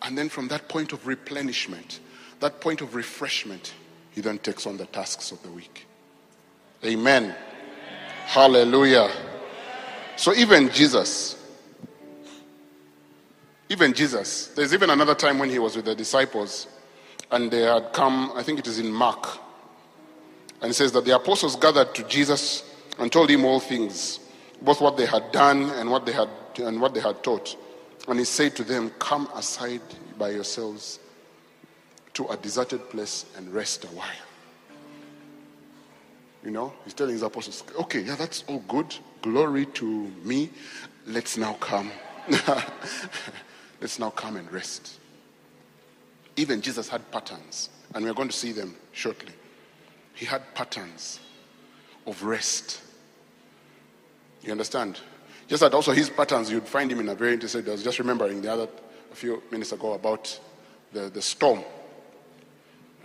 And then from that point of replenishment, that point of refreshment, he then takes on the tasks of the week. Amen. Amen. Hallelujah. So even Jesus, even Jesus, there's even another time when he was with the disciples and they had come, I think it is in Mark, and it says that the apostles gathered to Jesus and told him all things both what they had done and what they had and what they had taught. And he said to them, Come aside by yourselves to a deserted place and rest a while. You know, he's telling his apostles, okay, yeah, that's all good. Glory to me. Let's now come. Let's now come and rest. Even Jesus had patterns, and we're going to see them shortly. He had patterns of rest. You understand? Just that also his patterns, you'd find him in a very interesting. I was just remembering the other a few minutes ago about the, the storm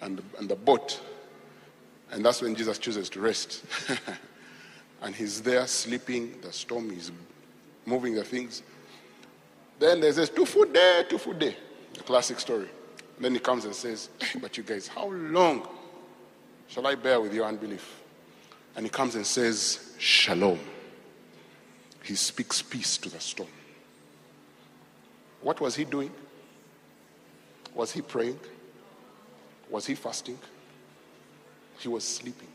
and and the boat. And that's when Jesus chooses to rest. and he's there sleeping, the storm is moving the things. Then there's this two food day, two food day. The classic story. Then he comes and says, hey, But you guys, how long shall I bear with your unbelief? And he comes and says, Shalom. He speaks peace to the storm. What was he doing? Was he praying? Was he fasting? He was sleeping.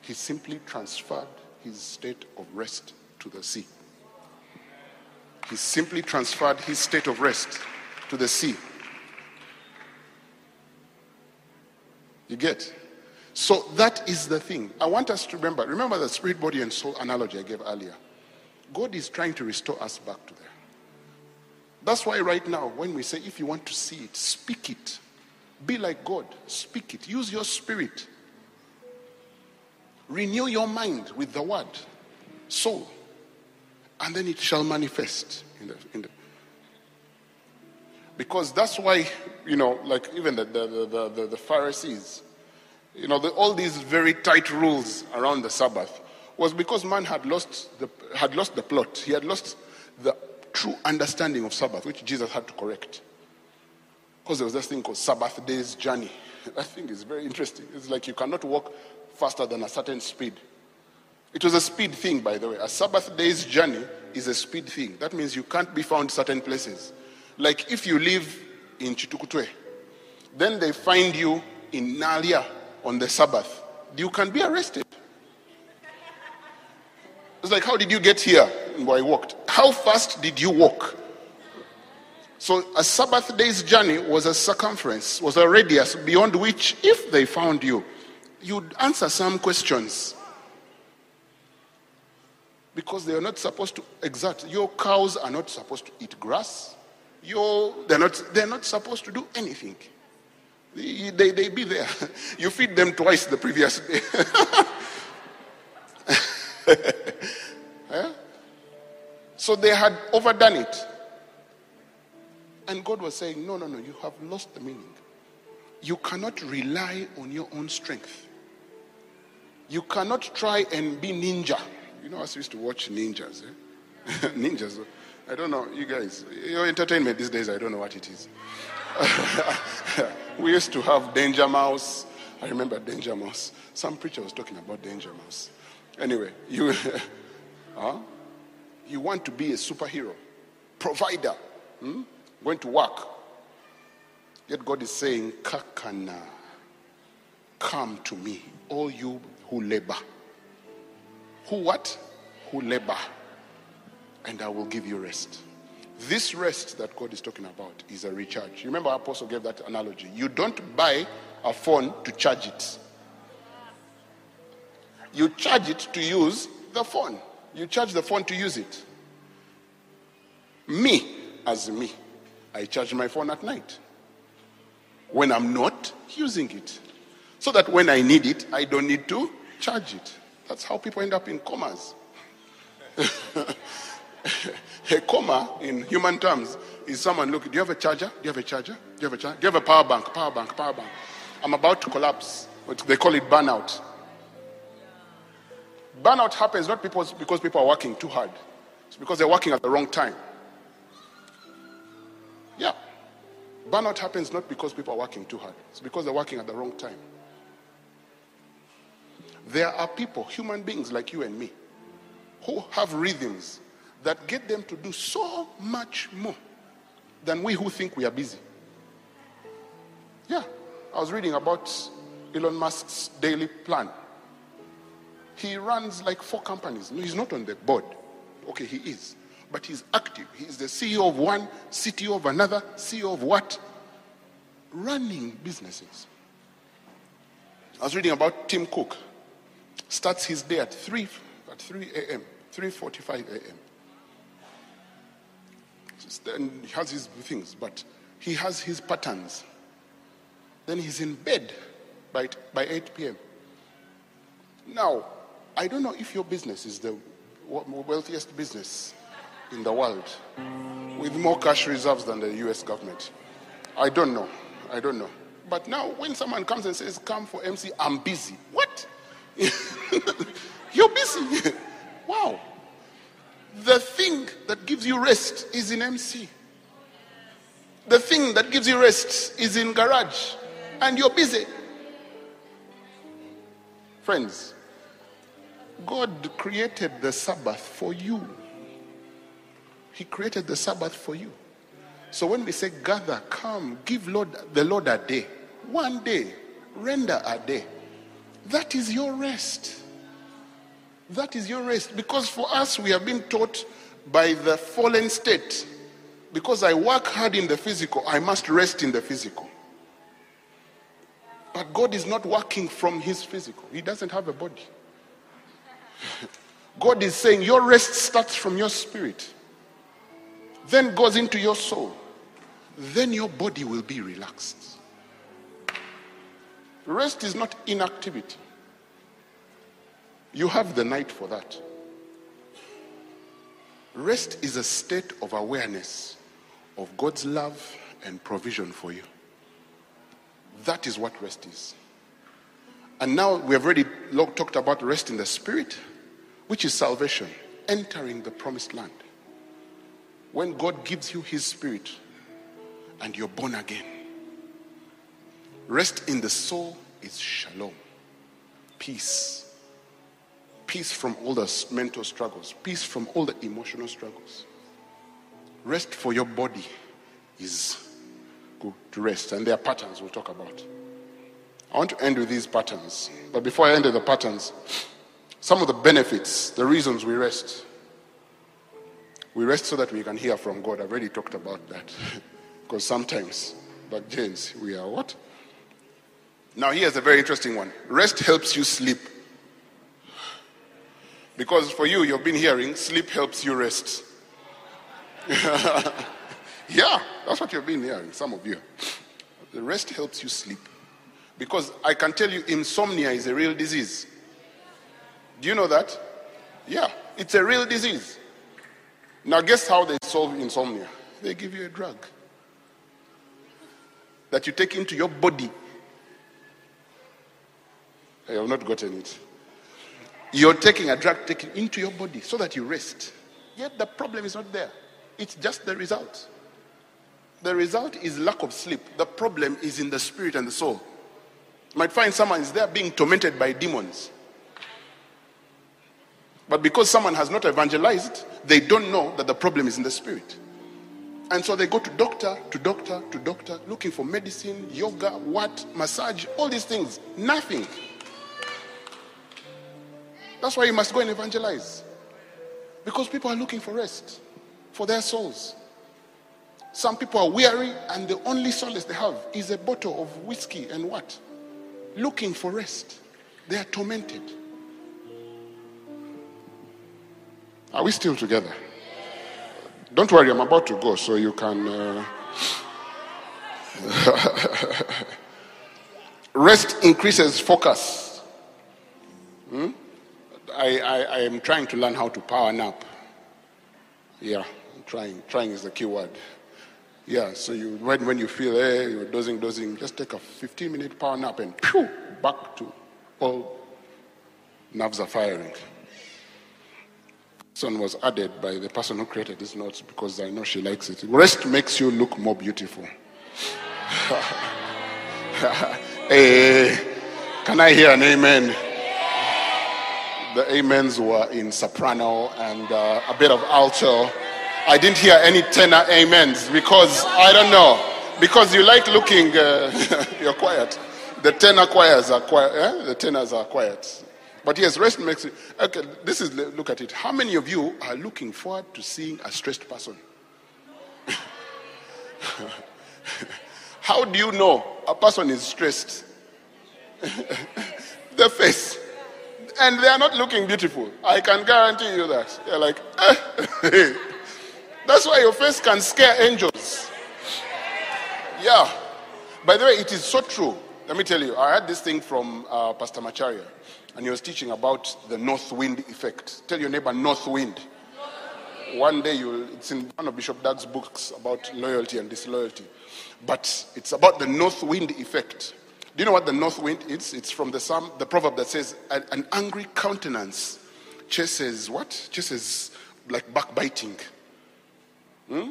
He simply transferred his state of rest to the sea. He simply transferred his state of rest to the sea. You get? So that is the thing. I want us to remember. Remember the spirit, body, and soul analogy I gave earlier. God is trying to restore us back to there. That's why right now, when we say, if you want to see it, speak it. Be like God. Speak it. Use your spirit. Renew your mind with the word, soul, and then it shall manifest in the, in the because that's why you know like even the, the, the, the, the pharisees you know the, all these very tight rules around the sabbath was because man had lost the had lost the plot he had lost the true understanding of sabbath which jesus had to correct because there was this thing called Sabbath day's journey. I think it's very interesting. It's like you cannot walk faster than a certain speed. It was a speed thing, by the way. A Sabbath day's journey is a speed thing. That means you can't be found certain places. Like if you live in Kitukutwe, then they find you in Naalya on the Sabbath, you can be arrested. It's like, how did you get here? Well, I walked. How fast did you walk? So a Sabbath day's journey was a circumference, was a radius beyond which, if they found you, you'd answer some questions. Because they are not supposed to exert. Your cows are not supposed to eat grass. Your, they're, not, they're not supposed to do anything. They, they, they be there. You feed them twice the previous day. yeah? So they had overdone it. And God was saying, No, no, no, you have lost the meaning. You cannot rely on your own strength. You cannot try and be ninja. You know, I used to watch ninjas. Eh? ninjas. I don't know, you guys, your entertainment these days, I don't know what it is. we used to have Danger Mouse. I remember Danger Mouse. Some preacher was talking about Danger Mouse. Anyway, you, huh? you want to be a superhero, provider. Hmm? going to work. Yet God is saying, Kakana, come to me, all you who labor. Who what? Who labor. And I will give you rest. This rest that God is talking about is a recharge. You remember Apostle gave that analogy. You don't buy a phone to charge it. You charge it to use the phone. You charge the phone to use it. Me, as me, I charge my phone at night when I'm not using it. So that when I need it, I don't need to charge it. That's how people end up in comas. a coma, in human terms, is someone look, do you have a charger? Do you have a charger? Do you have a charger? Do you have a power bank? Power bank, power bank. I'm about to collapse. They call it burnout. Burnout happens not because, because people are working too hard. It's because they're working at the wrong time. Yeah. Burnout happens not because people are working too hard, it's because they're working at the wrong time. There are people, human beings like you and me, who have rhythms that get them to do so much more than we who think we are busy. Yeah, I was reading about Elon Musk's daily plan. He runs like four companies. No, he's not on the board. Okay, he is. But he's active. He's the CEO of one, CTO of another, CEO of what? Running businesses. I was reading about Tim Cook. Starts his day at 3 at 3 a.m. 3:45 a.m. Then he has his things, but he has his patterns. Then he's in bed by, by 8 p.m. Now, I don't know if your business is the wealthiest business in the world with more cash reserves than the US government. I don't know. I don't know. But now, when someone comes and says, Come for MC, I'm busy. What? You're busy. wow. The thing that gives you rest is in MC. The thing that gives you rest is in garage. And you're busy. Friends, God created the Sabbath for you. He created the Sabbath for you. So when we say gather, come, give Lord the Lord a day, one day, render a day. That is your rest. That is your rest. Because for us, we have been taught by the fallen state. Because I work hard in the physical, I must rest in the physical. But God is not working from his physical, He doesn't have a body. God is saying your rest starts from your spirit, then goes into your soul, then your body will be relaxed. Rest is not inactivity. You have the night for that. Rest is a state of awareness of God's love and provision for you. That is what rest is. And now we have already talked about rest in the spirit, which is salvation, entering the promised land. When God gives you his spirit and you're born again. Rest in the soul is shalom, peace. Peace from all the mental struggles, peace from all the emotional struggles. Rest for your body is good to rest, and there are patterns we'll talk about. I want to end with these patterns, but before I end with the patterns, some of the benefits, the reasons we rest. We rest so that we can hear from God. I've already talked about that. because sometimes, but James, we are what? Now, here's a very interesting one rest helps you sleep. Because for you, you've been hearing sleep helps you rest. yeah, that's what you've been hearing, some of you. The rest helps you sleep. Because I can tell you, insomnia is a real disease. Do you know that? Yeah, it's a real disease. Now, guess how they solve insomnia? They give you a drug that you take into your body I have not gotten it. You're taking a drug taken into your body so that you rest. Yet the problem is not there. It's just the result. The result is lack of sleep. The problem is in the spirit and the soul. You might find someone is there being tormented by demons. But because someone has not evangelized, they don't know that the problem is in the spirit. And so they go to doctor, to doctor, to doctor, looking for medicine, yoga, what, massage, all these things. Nothing. That's why you must go and evangelize. Because people are looking for rest for their souls. Some people are weary, and the only solace they have is a bottle of whiskey and what? Looking for rest. They are tormented. Are we still together? Don't worry, I'm about to go so you can. Uh... rest increases focus. Hmm? I, I, I am trying to learn how to power nap. Yeah, trying. Trying is the key word. Yeah, so you when, when you feel hey, you're dozing, dozing, just take a 15 minute power nap and pew, back to all nerves are firing. One was added by the person who created these notes because I know she likes it. Rest makes you look more beautiful. hey, eh, can I hear an amen? The amens were in soprano and uh, a bit of alto. I didn't hear any tenor amens because I don't know. Because you like looking, uh, you're quiet. The tenor choirs are quiet. Eh? The tenors are quiet. But yes, rest makes it. Okay, this is look at it. How many of you are looking forward to seeing a stressed person? How do you know a person is stressed? the face. And they are not looking beautiful. I can guarantee you that. They're like, eh. That's why your face can scare angels. Yeah. By the way, it is so true. Let me tell you, I had this thing from uh, Pastor Macharia, and he was teaching about the north wind effect. Tell your neighbor, north wind. One day, you'll, it's in one of Bishop Dag's books about loyalty and disloyalty. But it's about the north wind effect. Do you know what the north wind is? It's from the psalm, the proverb that says, an angry countenance chases what? Chases like backbiting. Hmm?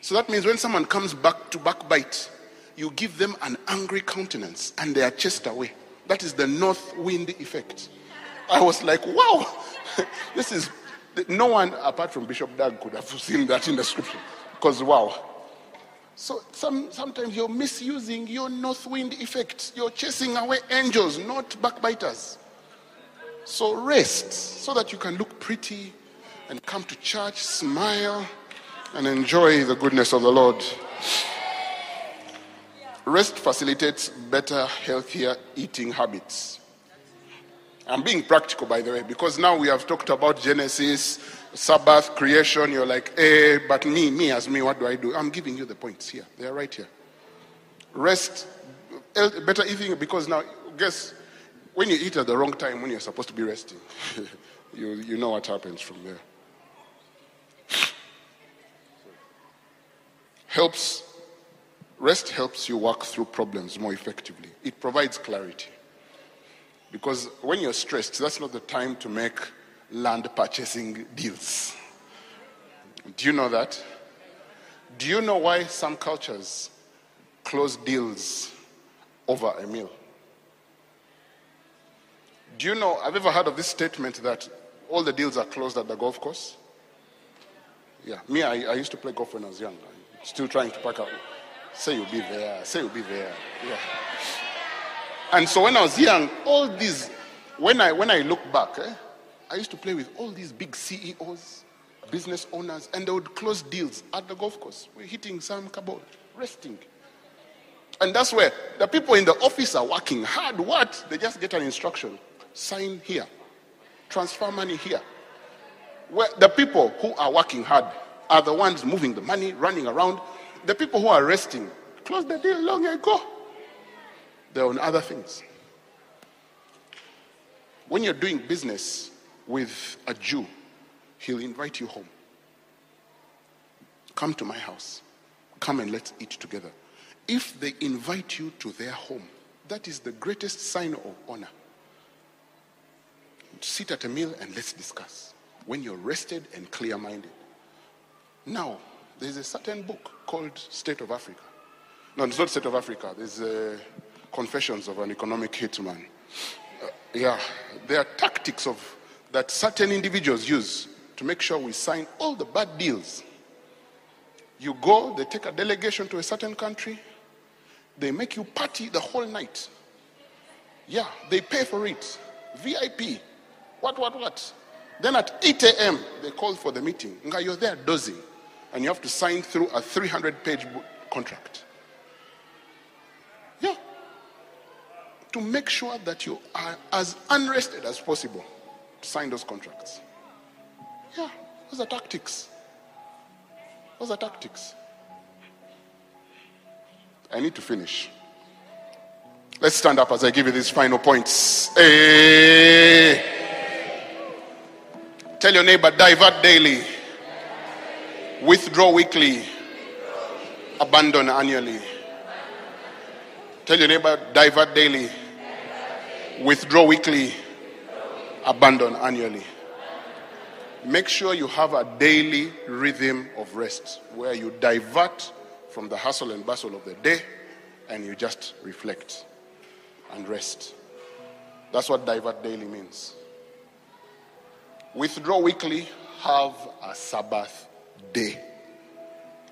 So that means when someone comes back to backbite, you give them an angry countenance and they are chased away. That is the north wind effect. I was like, wow, this is, no one apart from Bishop Dag could have seen that in the scripture. Because, wow. So some, sometimes you're misusing your north wind effect. You're chasing away angels, not backbiters. So rest so that you can look pretty and come to church, smile, and enjoy the goodness of the Lord. Rest facilitates better, healthier eating habits. I'm being practical, by the way, because now we have talked about Genesis, Sabbath, creation. You're like, eh, but me, me as me, what do I do? I'm giving you the points here. They are right here. Rest, better eating, because now, guess, when you eat at the wrong time, when you're supposed to be resting, you, you know what happens from there. Helps, rest helps you work through problems more effectively. It provides clarity. Because when you're stressed, that's not the time to make land purchasing deals. Do you know that? Do you know why some cultures close deals over a meal? Do you know, I've ever heard of this statement that all the deals are closed at the golf course? Yeah, me, I, I used to play golf when I was young. I'm still trying to pack up. Say you'll be there, say you'll be there. Yeah. And so when I was young, all these, when I, when I look back, eh, I used to play with all these big CEOs, business owners, and they would close deals at the golf course. We're hitting some cardboard, resting. And that's where the people in the office are working hard. What? They just get an instruction sign here, transfer money here. Where the people who are working hard are the ones moving the money, running around. The people who are resting close the deal long ago. They're on other things. When you're doing business with a Jew, he'll invite you home. Come to my house. Come and let's eat together. If they invite you to their home, that is the greatest sign of honor. Sit at a meal and let's discuss when you're rested and clear minded. Now, there's a certain book called State of Africa. No, it's not State of Africa. There's a Confessions of an Economic Hitman. Uh, yeah, there are tactics of that certain individuals use to make sure we sign all the bad deals. You go, they take a delegation to a certain country, they make you party the whole night. Yeah, they pay for it. VIP. What, what, what? Then at 8 a.m., they call for the meeting. You're there dozing, and you have to sign through a 300 page contract. To make sure that you are as unrested as possible to sign those contracts. Yeah, those are tactics. Those are tactics. I need to finish. Let's stand up as I give you these final points. Hey. Eh. Tell your neighbor, divert daily, withdraw weekly, abandon annually. Tell your neighbor, divert daily, Withdraw weekly, abandon annually. Make sure you have a daily rhythm of rest where you divert from the hustle and bustle of the day and you just reflect and rest. That's what divert daily means. Withdraw weekly, have a Sabbath day.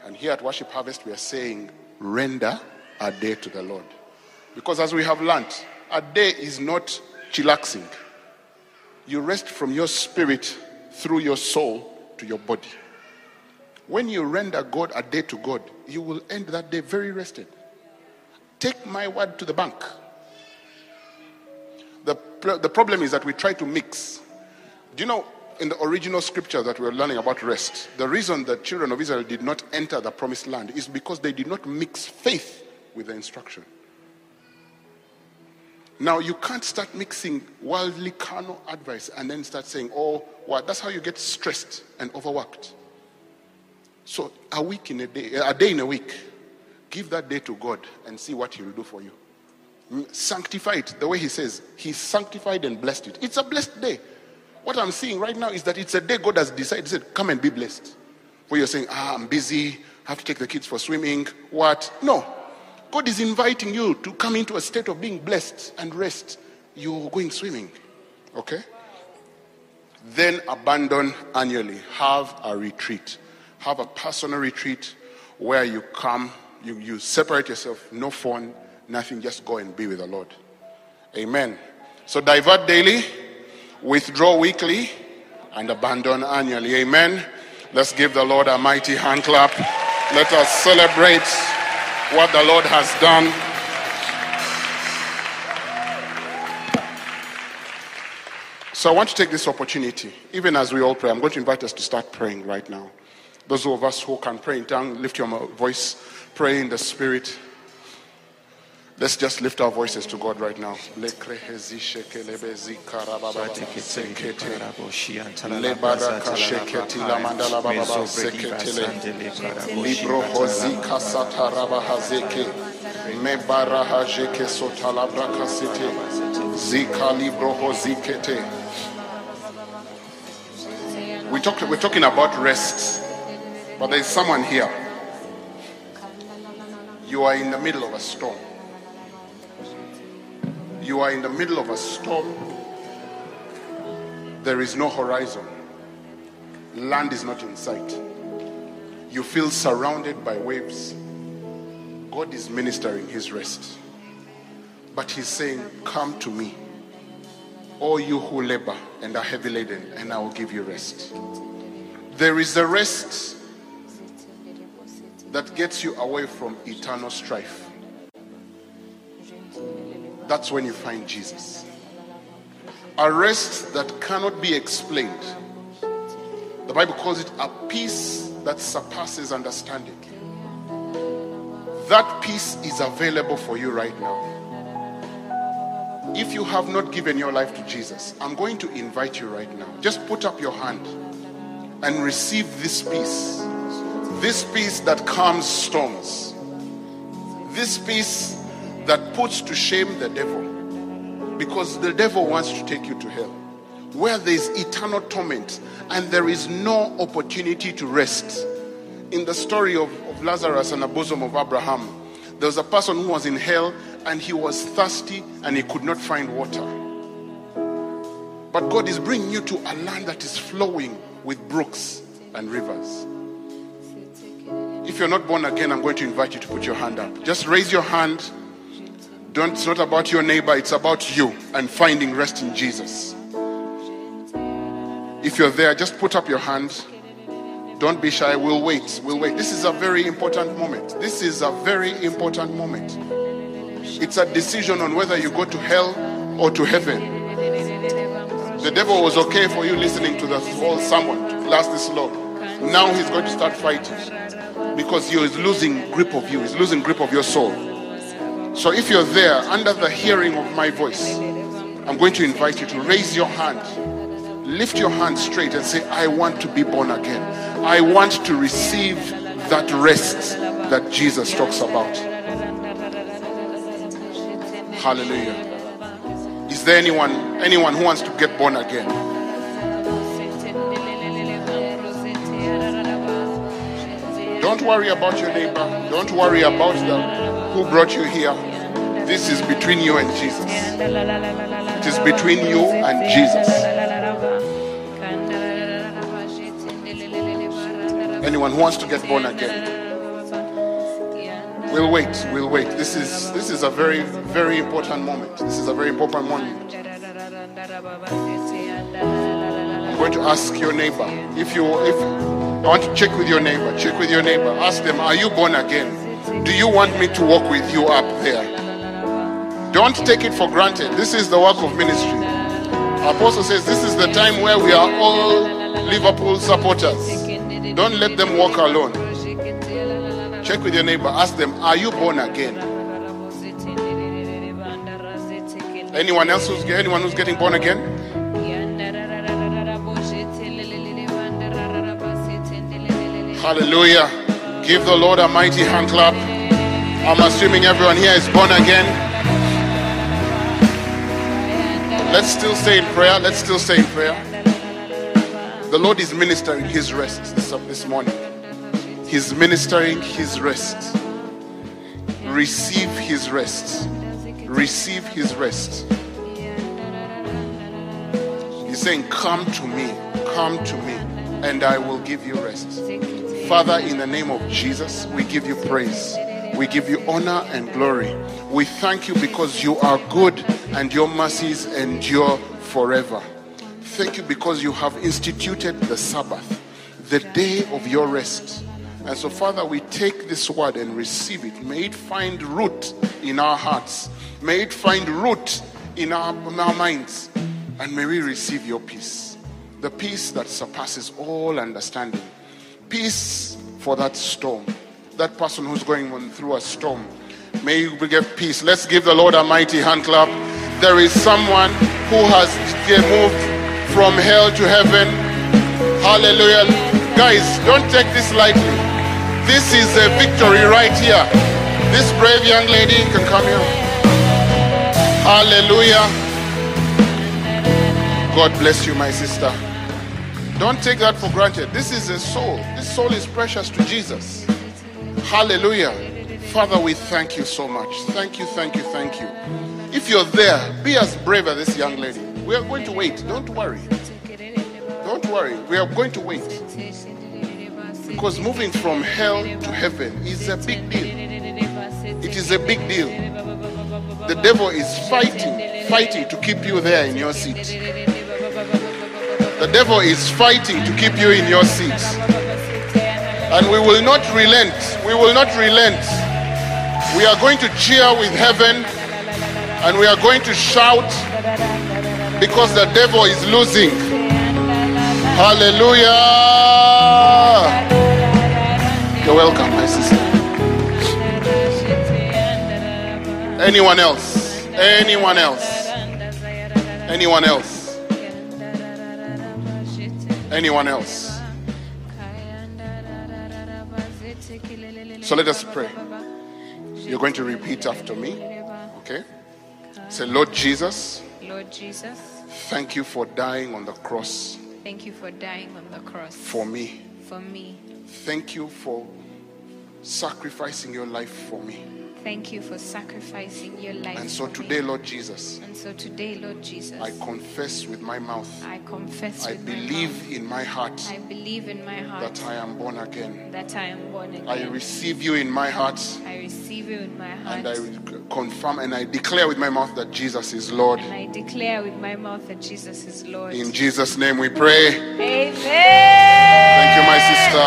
And here at Worship Harvest, we are saying, render a day to the Lord. Because as we have learned, a day is not chillaxing. You rest from your spirit through your soul to your body. When you render God a day to God, you will end that day very rested. Take my word to the bank. The, the problem is that we try to mix. Do you know, in the original scripture that we're learning about rest, the reason the children of Israel did not enter the promised land is because they did not mix faith with the instruction. Now, you can't start mixing worldly carnal advice and then start saying, oh, well, that's how you get stressed and overworked. So, a week in a day, a day in a week, give that day to God and see what He will do for you. Mm, sanctify it the way He says. He sanctified and blessed it. It's a blessed day. What I'm seeing right now is that it's a day God has decided, He said, come and be blessed. Where you're saying, ah, I'm busy, I have to take the kids for swimming. What? No. God is inviting you to come into a state of being blessed and rest. You're going swimming. Okay? Then abandon annually. Have a retreat. Have a personal retreat where you come, you, you separate yourself, no phone, nothing, just go and be with the Lord. Amen. So divert daily, withdraw weekly, and abandon annually. Amen. Let's give the Lord a mighty hand clap. Let us celebrate what the Lord has done. So I want to take this opportunity, even as we all pray. I'm going to invite us to start praying right now. Those of us who can pray in tongue, lift your voice, pray in the spirit. Let's just lift our voices to God right now. Libro hozi kasata raba hazeke me baraha jeke sotala brakasete zika libro hozikete. We talked, we're talking about rest, but there's someone here. You are in the middle of a storm. You are in the middle of a storm. There is no horizon. Land is not in sight. You feel surrounded by waves. God is ministering his rest. But he's saying, Come to me, all you who labor and are heavy laden, and I will give you rest. There is a rest that gets you away from eternal strife that's when you find Jesus. A rest that cannot be explained. The Bible calls it a peace that surpasses understanding. That peace is available for you right now. If you have not given your life to Jesus, I'm going to invite you right now. Just put up your hand and receive this peace. This peace that calms storms. This peace that puts to shame the devil. Because the devil wants to take you to hell, where there is eternal torment and there is no opportunity to rest. In the story of, of Lazarus and the bosom of Abraham, there was a person who was in hell and he was thirsty and he could not find water. But God is bringing you to a land that is flowing with brooks and rivers. If you're not born again, I'm going to invite you to put your hand up. Just raise your hand don't, it's not about your neighbor, it's about you and finding rest in Jesus. If you're there, just put up your hand. Don't be shy. We'll wait. We'll wait. This is a very important moment. This is a very important moment. It's a decision on whether you go to hell or to heaven. The devil was okay for you listening to the whole sermon to last this long. Now he's going to start fighting because he is losing grip of you. He's losing grip of your soul. So if you're there under the hearing of my voice, I'm going to invite you to raise your hand. Lift your hand straight and say, I want to be born again. I want to receive that rest that Jesus talks about. Hallelujah. Is there anyone anyone who wants to get born again? Don't worry about your neighbor. Don't worry about the who brought you here. This is between you and Jesus. It is between you and Jesus. Anyone who wants to get born again. We'll wait. We'll wait. This is this is a very very important moment. This is a very important moment. I'm going to ask your neighbor. If you, if I want to check with your neighbor, check with your neighbor. Ask them, are you born again? Do you want me to walk with you up there? Don't take it for granted. This is the work of ministry. Apostle says this is the time where we are all Liverpool supporters. Don't let them walk alone. Check with your neighbor. Ask them, are you born again? Anyone else who's anyone who's getting born again? Hallelujah. Give the Lord a mighty hand clap. I'm assuming everyone here is born again. Let's still stay in prayer. Let's still stay in prayer. The Lord is ministering his rest this, this morning. He's ministering his rest. Receive his rest. Receive his rest. He's saying, Come to me, come to me, and I will give you rest. Father, in the name of Jesus, we give you praise. We give you honor and glory. We thank you because you are good and your mercies endure forever. Thank you because you have instituted the Sabbath, the day of your rest. And so, Father, we take this word and receive it. May it find root in our hearts, may it find root in our, in our minds, and may we receive your peace the peace that surpasses all understanding. Peace for that storm, that person who's going on through a storm. May you get peace. Let's give the Lord a mighty hand clap. There is someone who has moved from hell to heaven. Hallelujah. Guys, don't take this lightly. This is a victory right here. This brave young lady can come here. Hallelujah. God bless you, my sister. Don't take that for granted. This is a soul. This soul is precious to Jesus. Hallelujah. Father, we thank you so much. Thank you, thank you, thank you. If you're there, be as brave as this young lady. We are going to wait. Don't worry. Don't worry. We are going to wait. Because moving from hell to heaven is a big deal. It is a big deal. The devil is fighting, fighting to keep you there in your seat. Devil is fighting to keep you in your seat. And we will not relent. We will not relent. We are going to cheer with heaven and we are going to shout because the devil is losing. Hallelujah. You're welcome, my sister. Anyone else? Anyone else? Anyone else? Anyone else? So let us pray. You're going to repeat after me. Okay? Say, Lord Jesus. Lord Jesus. Thank you for dying on the cross. Thank you for dying on the cross. For me. For me. Thank you for sacrificing your life for me. Thank you for sacrificing your life. And so today, me. Lord Jesus, And so today, Lord Jesus, I confess with my mouth, I confess I my believe mouth, in my heart I believe in my heart that I am born again. that I am born again. I receive you in my heart I receive you in my heart. and I confirm and I declare with my mouth that Jesus is Lord. and I declare with my mouth that Jesus is Lord. In Jesus' name we pray. Amen. Thank you, my sister.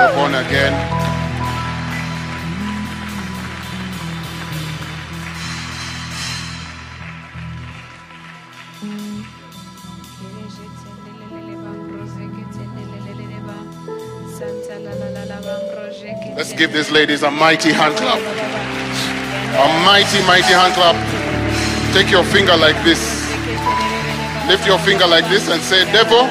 You're born again. Let's give these ladies a mighty hand clap. A mighty, mighty hand clap. Take your finger like this. Lift your finger like this and say, Devil,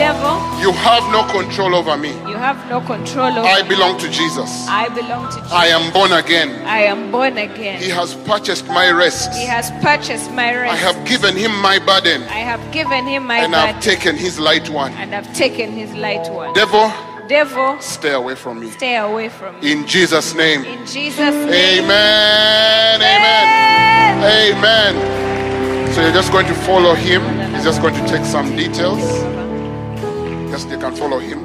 Devil, you have no control over me. you have no control over I belong to Jesus. I belong to Jesus. I am born again. I am born again. He has purchased my rest. He has purchased my rest. I have given him my burden I have given him my and I've taken his light one. and I've taken his light one. Devil, Devil, stay away from me. stay away from me. In Jesus' name. In Jesus' name. Amen. Amen. Amen. So you're just going to follow him. He's just going to take some details. Just you can follow him.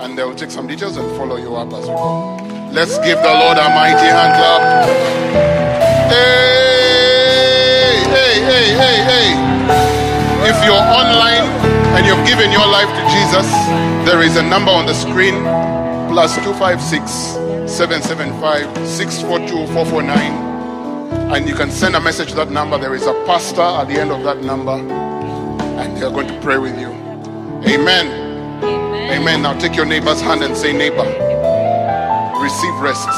And they'll take some details and follow you up as we go. Let's give the Lord a mighty hand clap. Hey, hey, hey, hey, hey. If you're online, you've given your life to Jesus, there is a number on the screen plus 256 775 642 449. And you can send a message to that number. There is a pastor at the end of that number, and they're going to pray with you. Amen. Amen. Amen. Now take your neighbor's hand and say, Neighbor, receive rest,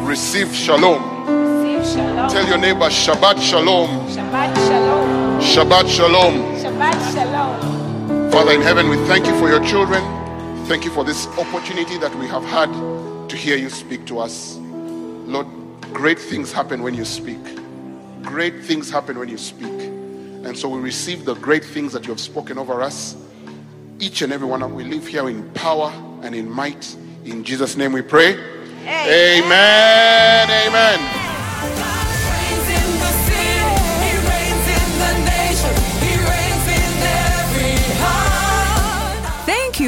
receive shalom. Receive shalom. Tell your neighbor, Shabbat Shalom, Shabbat shalom. Shabbat Shalom. Father in heaven, we thank you for your children. Thank you for this opportunity that we have had to hear you speak to us. Lord, great things happen when you speak. Great things happen when you speak. And so we receive the great things that you have spoken over us. Each and every one of us we live here in power and in might. In Jesus' name we pray. Amen. Amen. reigns